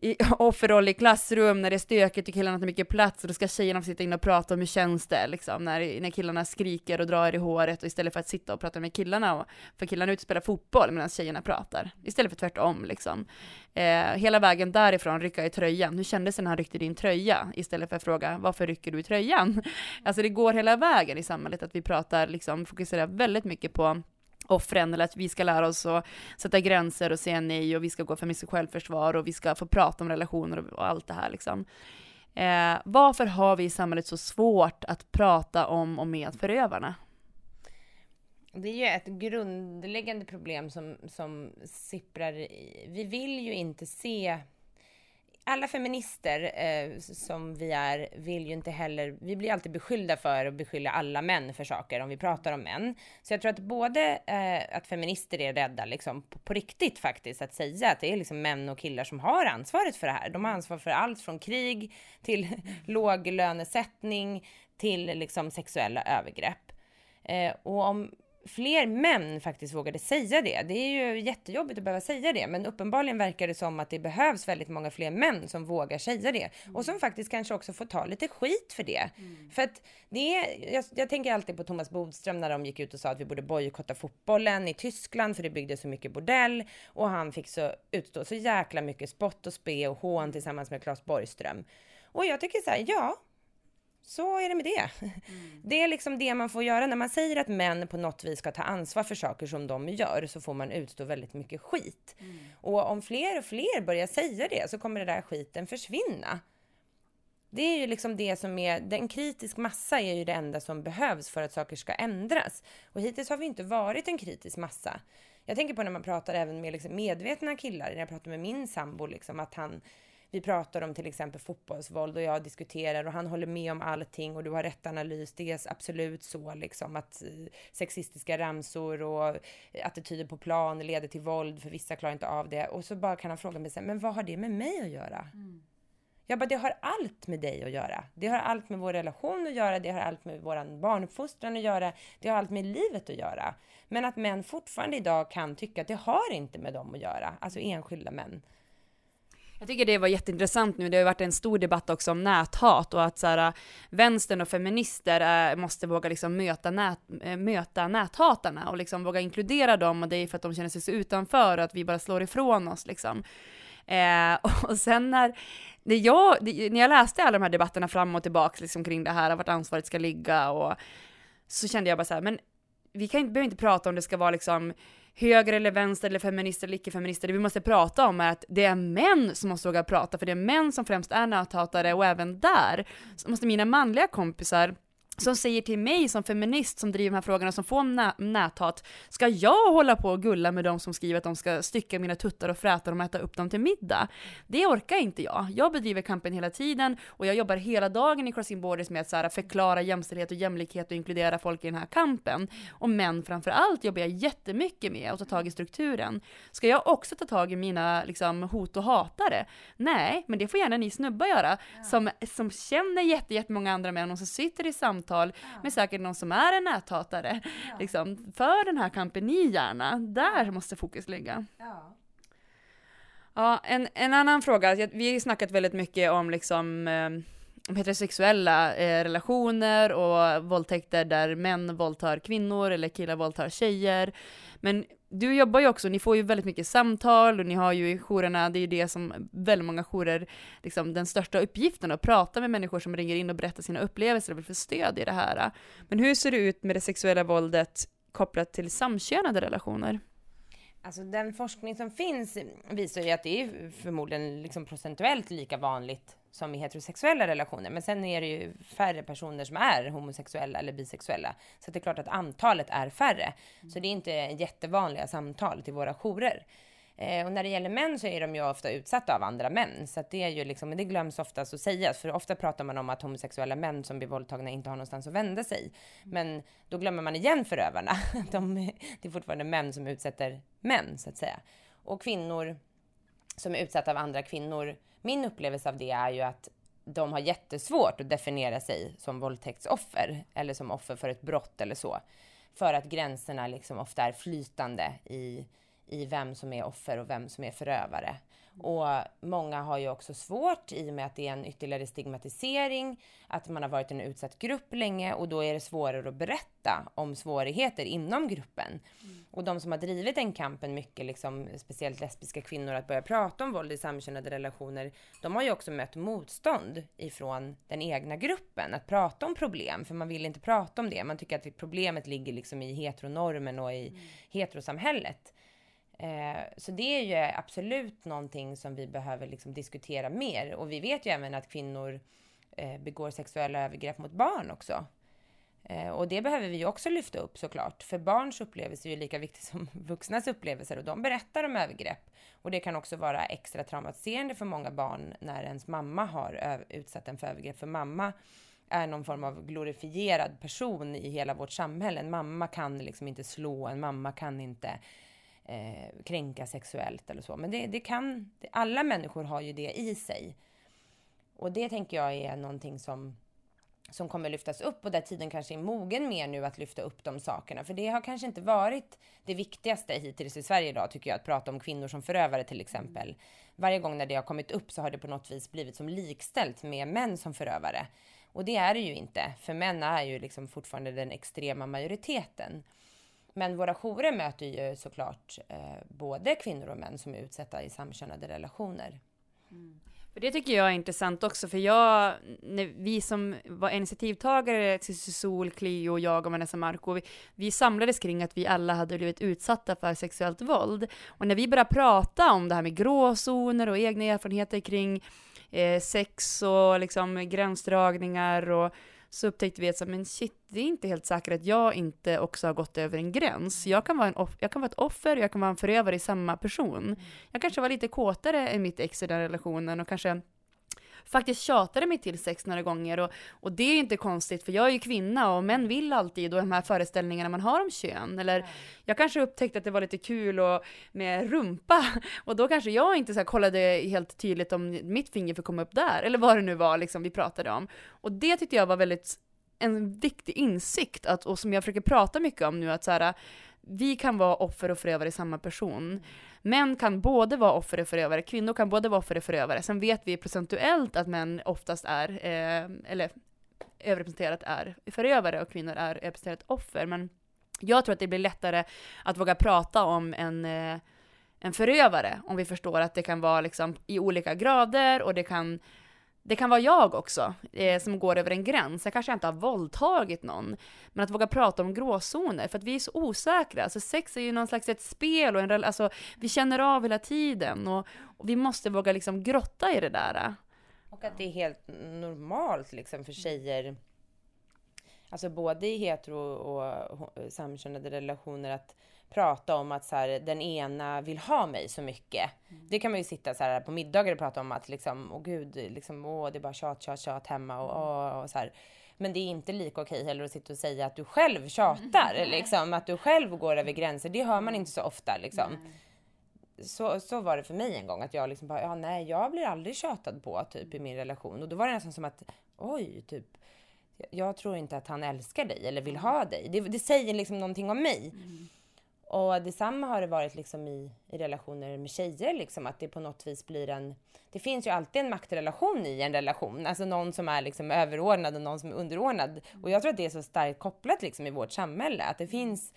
Speaker 2: i offerroll i klassrum när det är stökigt och killarna tar mycket plats och då ska tjejerna få sitta in och prata om hur känns det liksom när, när killarna skriker och drar i håret och istället för att sitta och prata med killarna och för killarna utspelar ute spelar fotboll medan tjejerna pratar istället för tvärtom liksom. Eh, hela vägen därifrån rycka i tröjan. Hur kändes det när han ryckte din tröja? Istället för att fråga varför rycker du i tröjan? Alltså det går hela vägen i samhället att vi pratar liksom fokuserar väldigt mycket på offren eller att vi ska lära oss att sätta gränser och säga nej och vi ska gå för mycket självförsvar och vi ska få prata om relationer och, och allt det här liksom. Eh, varför har vi i samhället så svårt att prata om och med förövarna?
Speaker 3: Det är ju ett grundläggande problem som, som sipprar i. Vi vill ju inte se alla feminister eh, som vi är vill ju inte heller, vi blir alltid beskyllda för att beskylla alla män för saker om vi pratar om män. Så jag tror att både eh, att feminister är rädda liksom på, på, riktigt faktiskt att säga att det är liksom män och killar som har ansvaret för det här. De har ansvar för allt från krig till låglönesättning till liksom sexuella övergrepp. Eh, och om fler män faktiskt vågade säga det. Det är ju jättejobbigt att behöva säga det, men uppenbarligen verkar det som att det behövs väldigt många fler män som vågar säga det mm. och som faktiskt kanske också får ta lite skit för det. Mm. För att det är, jag, jag, tänker alltid på Thomas Bodström när de gick ut och sa att vi borde bojkotta fotbollen i Tyskland för det byggdes så mycket bordell och han fick så utstå så jäkla mycket spott och spe och hån tillsammans med Claes Borgström. Och jag tycker så här, ja, så är det med det. Mm. Det är liksom det man får göra. När man säger att män på något vis ska ta ansvar för saker som de gör så får man utstå väldigt mycket skit. Mm. Och om fler och fler börjar säga det så kommer den där skiten försvinna. Det är ju liksom det som är, den kritisk massa är ju det enda som behövs för att saker ska ändras. Och hittills har vi inte varit en kritisk massa. Jag tänker på när man pratar även med liksom medvetna killar, när jag pratar med min sambo, liksom, att han vi pratar om till exempel fotbollsvåld och jag diskuterar och han håller med om allting och du har rätt analys. Det är absolut så liksom att eh, sexistiska ramsor och attityder på plan leder till våld för vissa klarar inte av det. Och så bara kan han fråga mig, men vad har det med mig att göra? Mm. Jag bara, det har allt med dig att göra. Det har allt med vår relation att göra, det har allt med vår barnuppfostran att göra, det har allt med livet att göra. Men att män fortfarande idag kan tycka att det har inte med dem att göra, alltså enskilda män.
Speaker 2: Jag tycker det var jätteintressant nu, det har ju varit en stor debatt också om näthat och att så här, äh, vänstern och feminister är, måste våga liksom möta, nät, äh, möta näthatarna och liksom våga inkludera dem och det är för att de känner sig så utanför och att vi bara slår ifrån oss liksom. Eh, och sen när, när, jag, när jag läste alla de här debatterna fram och tillbaka liksom kring det här, vart ansvaret ska ligga och så kände jag bara så här, men vi kan inte, behöver inte prata om det ska vara liksom höger eller vänster eller feminister eller icke-feminister. Det vi måste prata om är att det är män som måste våga prata, för det är män som främst är näthatare och även där så måste mina manliga kompisar som säger till mig som feminist som driver de här frågorna som får nä näthat, ska jag hålla på och gulla med de som skriver att de ska stycka mina tuttar och fräta dem och äta upp dem till middag? Det orkar inte jag. Jag bedriver kampen hela tiden och jag jobbar hela dagen i Crossing Borders med att så här, förklara jämställdhet och jämlikhet och inkludera folk i den här kampen. Och män framför allt jobbar jag jättemycket med att ta tag i strukturen. Ska jag också ta tag i mina liksom, hot och hatare? Nej, men det får gärna ni snubbar göra som, som känner jättemånga andra män och som sitter i samtal samtal ja. med säkert någon som är en näthatare. Ja. Liksom, för den här kampen ni gärna, där måste fokus ligga. Ja. Ja, en, en annan fråga, vi har ju snackat väldigt mycket om liksom eh, heterosexuella eh, relationer och våldtäkter där män våldtar kvinnor eller killar våldtar tjejer. Men du jobbar ju också, ni får ju väldigt mycket samtal och ni har ju i jourerna, det är ju det som väldigt många jourer, liksom den största uppgiften, att prata med människor som ringer in och berättar sina upplevelser och vill få stöd i det här. Men hur ser det ut med det sexuella våldet kopplat till samkönade relationer?
Speaker 3: Alltså den forskning som finns visar ju att det är förmodligen liksom procentuellt lika vanligt som i heterosexuella relationer. Men sen är det ju färre personer som är homosexuella eller bisexuella. Så det är klart att antalet är färre. Mm. Så det är inte jättevanliga samtal till våra jourer. Eh, och när det gäller män så är de ju ofta utsatta av andra män. Så det är ju liksom, det glöms ofta att sägas. För ofta pratar man om att homosexuella män som blir våldtagna inte har någonstans att vända sig. Men då glömmer man igen förövarna. De, det är fortfarande män som utsätter män, så att säga. Och kvinnor som är utsatta av andra kvinnor min upplevelse av det är ju att de har jättesvårt att definiera sig som våldtäktsoffer eller som offer för ett brott eller så. För att gränserna liksom ofta är flytande i, i vem som är offer och vem som är förövare. Och många har ju också svårt i och med att det är en ytterligare stigmatisering, att man har varit en utsatt grupp länge och då är det svårare att berätta om svårigheter inom gruppen. Mm. Och de som har drivit den kampen mycket, liksom, speciellt lesbiska kvinnor, att börja prata om våld i samkönade relationer, de har ju också mött motstånd ifrån den egna gruppen, att prata om problem, för man vill inte prata om det. Man tycker att problemet ligger liksom i heteronormen och i mm. heterosamhället. Eh, så det är ju absolut någonting som vi behöver liksom diskutera mer. Och vi vet ju även att kvinnor eh, begår sexuella övergrepp mot barn också. Eh, och det behöver vi ju också lyfta upp såklart, för barns upplevelser är ju lika viktiga som vuxnas upplevelser och de berättar om övergrepp. Och det kan också vara extra traumatiserande för många barn när ens mamma har utsatt en för övergrepp, för mamma är någon form av glorifierad person i hela vårt samhälle. En mamma kan liksom inte slå, en mamma kan inte eh, kränka sexuellt eller så. Men det, det kan, alla människor har ju det i sig. Och det tänker jag är någonting som som kommer lyftas upp och där tiden kanske är mogen mer nu att lyfta upp de sakerna. För det har kanske inte varit det viktigaste hittills i Sverige idag tycker jag, att prata om kvinnor som förövare till exempel. Varje gång när det har kommit upp så har det på något vis blivit som likställt med män som förövare. Och det är det ju inte, för män är ju liksom fortfarande den extrema majoriteten. Men våra jourer möter ju såklart eh, både kvinnor och män som är utsatta i samkönade relationer.
Speaker 2: Mm. För det tycker jag är intressant också, för jag, när vi som var initiativtagare till Sol, Clio, jag och Vanessa Marco, vi, vi samlades kring att vi alla hade blivit utsatta för sexuellt våld. Och när vi började prata om det här med gråzoner och egna erfarenheter kring eh, sex och liksom gränsdragningar och så upptäckte vi att så, men shit, det är inte helt säkert att jag inte också har gått över en gräns. Jag kan vara, en off- jag kan vara ett offer och jag kan vara en förövare i samma person. Jag kanske var lite kåtare än mitt ex i den relationen och kanske faktiskt tjatade mig till sex några gånger och, och det är inte konstigt för jag är ju kvinna och män vill alltid och de här föreställningarna man har om kön. Eller jag kanske upptäckte att det var lite kul och, med rumpa och då kanske jag inte så kollade helt tydligt om mitt finger får komma upp där eller vad det nu var liksom vi pratade om. Och det tyckte jag var väldigt en viktig insikt att, och som jag försöker prata mycket om nu att så här, vi kan vara offer och förövare i samma person. Män kan både vara offer och förövare, kvinnor kan både vara offer och förövare. Sen vet vi procentuellt att män oftast är, eh, eller överrepresenterat är förövare och kvinnor är överrepresenterat offer. Men jag tror att det blir lättare att våga prata om en, eh, en förövare om vi förstår att det kan vara liksom i olika grader och det kan det kan vara jag också, eh, som går över en gräns. Jag kanske inte har våldtagit någon. Men att våga prata om gråzoner, för att vi är så osäkra. Alltså sex är ju någon slags ett spel och en alltså vi känner av hela tiden. Och, och, vi måste våga liksom grotta i det där.
Speaker 3: Och att det är helt normalt liksom för tjejer, alltså både i hetero och samkönade relationer, att prata om att så här, den ena vill ha mig så mycket. Mm. Det kan man ju sitta så här på middagar och prata om att liksom, åh gud, liksom, åh, det är bara tjat, tjat, tjat hemma och, och, och så här. Men det är inte lika okej heller att sitta och säga att du själv tjatar, mm. liksom, att du själv går över gränser. Det hör man inte så ofta liksom. Mm. Så, så var det för mig en gång att jag liksom bara, ja nej, jag blir aldrig tjatad på typ i min relation. Och då var det nästan som att, oj, typ, jag tror inte att han älskar dig eller vill ha dig. Det, det säger liksom någonting om mig. Mm. Och detsamma har det varit liksom i, i relationer med tjejer, liksom, att det på något vis blir en... Det finns ju alltid en maktrelation i en relation, alltså någon som är liksom överordnad och någon som är underordnad. Och jag tror att det är så starkt kopplat liksom i vårt samhälle, att det finns...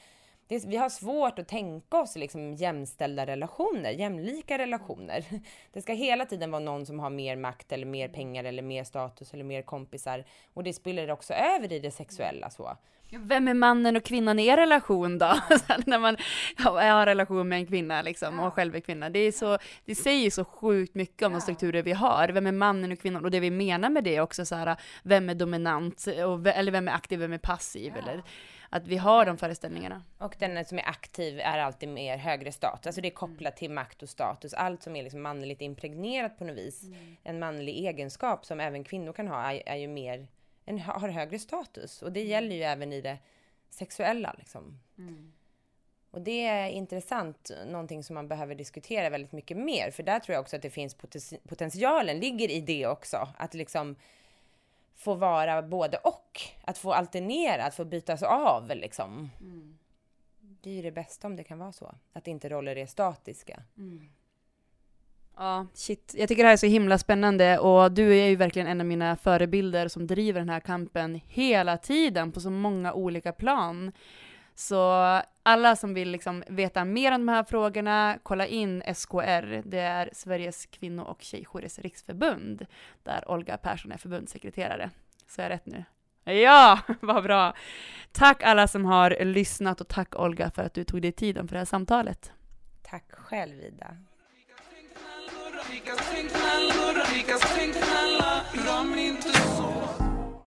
Speaker 3: Det, vi har svårt att tänka oss liksom jämställda relationer, jämlika relationer. Det ska hela tiden vara någon som har mer makt eller mer pengar eller mer status eller mer kompisar. Och det spiller också över i det sexuella så.
Speaker 2: Vem är mannen och kvinnan i er relation då? när man har en relation med en kvinna liksom, och själv är kvinna. Det, är så, det säger så sjukt mycket om de strukturer vi har. Vem är mannen och kvinnan? Och det vi menar med det är också så här, vem är dominant? Och, eller vem är aktiv, vem är passiv? Eller, att vi har de föreställningarna.
Speaker 3: Och den som är aktiv är alltid mer högre status. Alltså det är kopplat till makt och status. Allt som är liksom manligt impregnerat på något vis. Mm. En manlig egenskap som även kvinnor kan ha är, är ju mer en, har högre status. Och det gäller ju även i det sexuella. Liksom. Mm. Och det är intressant, någonting som man behöver diskutera väldigt mycket mer. För där tror jag också att det finns potentialen ligger i det också. Att liksom få vara både och. Att få alternera, att få bytas av liksom. Mm. Det är ju det bästa om det kan vara så. Att inte roller är statiska. Mm.
Speaker 2: Ja, shit. Jag tycker det här är så himla spännande och du är ju verkligen en av mina förebilder som driver den här kampen hela tiden på så många olika plan. Så alla som vill liksom veta mer om de här frågorna, kolla in SKR. Det är Sveriges kvinno och tjejjourers riksförbund, där Olga Persson är förbundssekreterare. Så är jag rätt nu? Ja, vad bra! Tack alla som har lyssnat och tack Olga för att du tog dig tiden för det här samtalet.
Speaker 3: Tack själv Ida.
Speaker 4: Vi kan svänga, Rikast tänk vi kan tänk knalla, rör mig inte så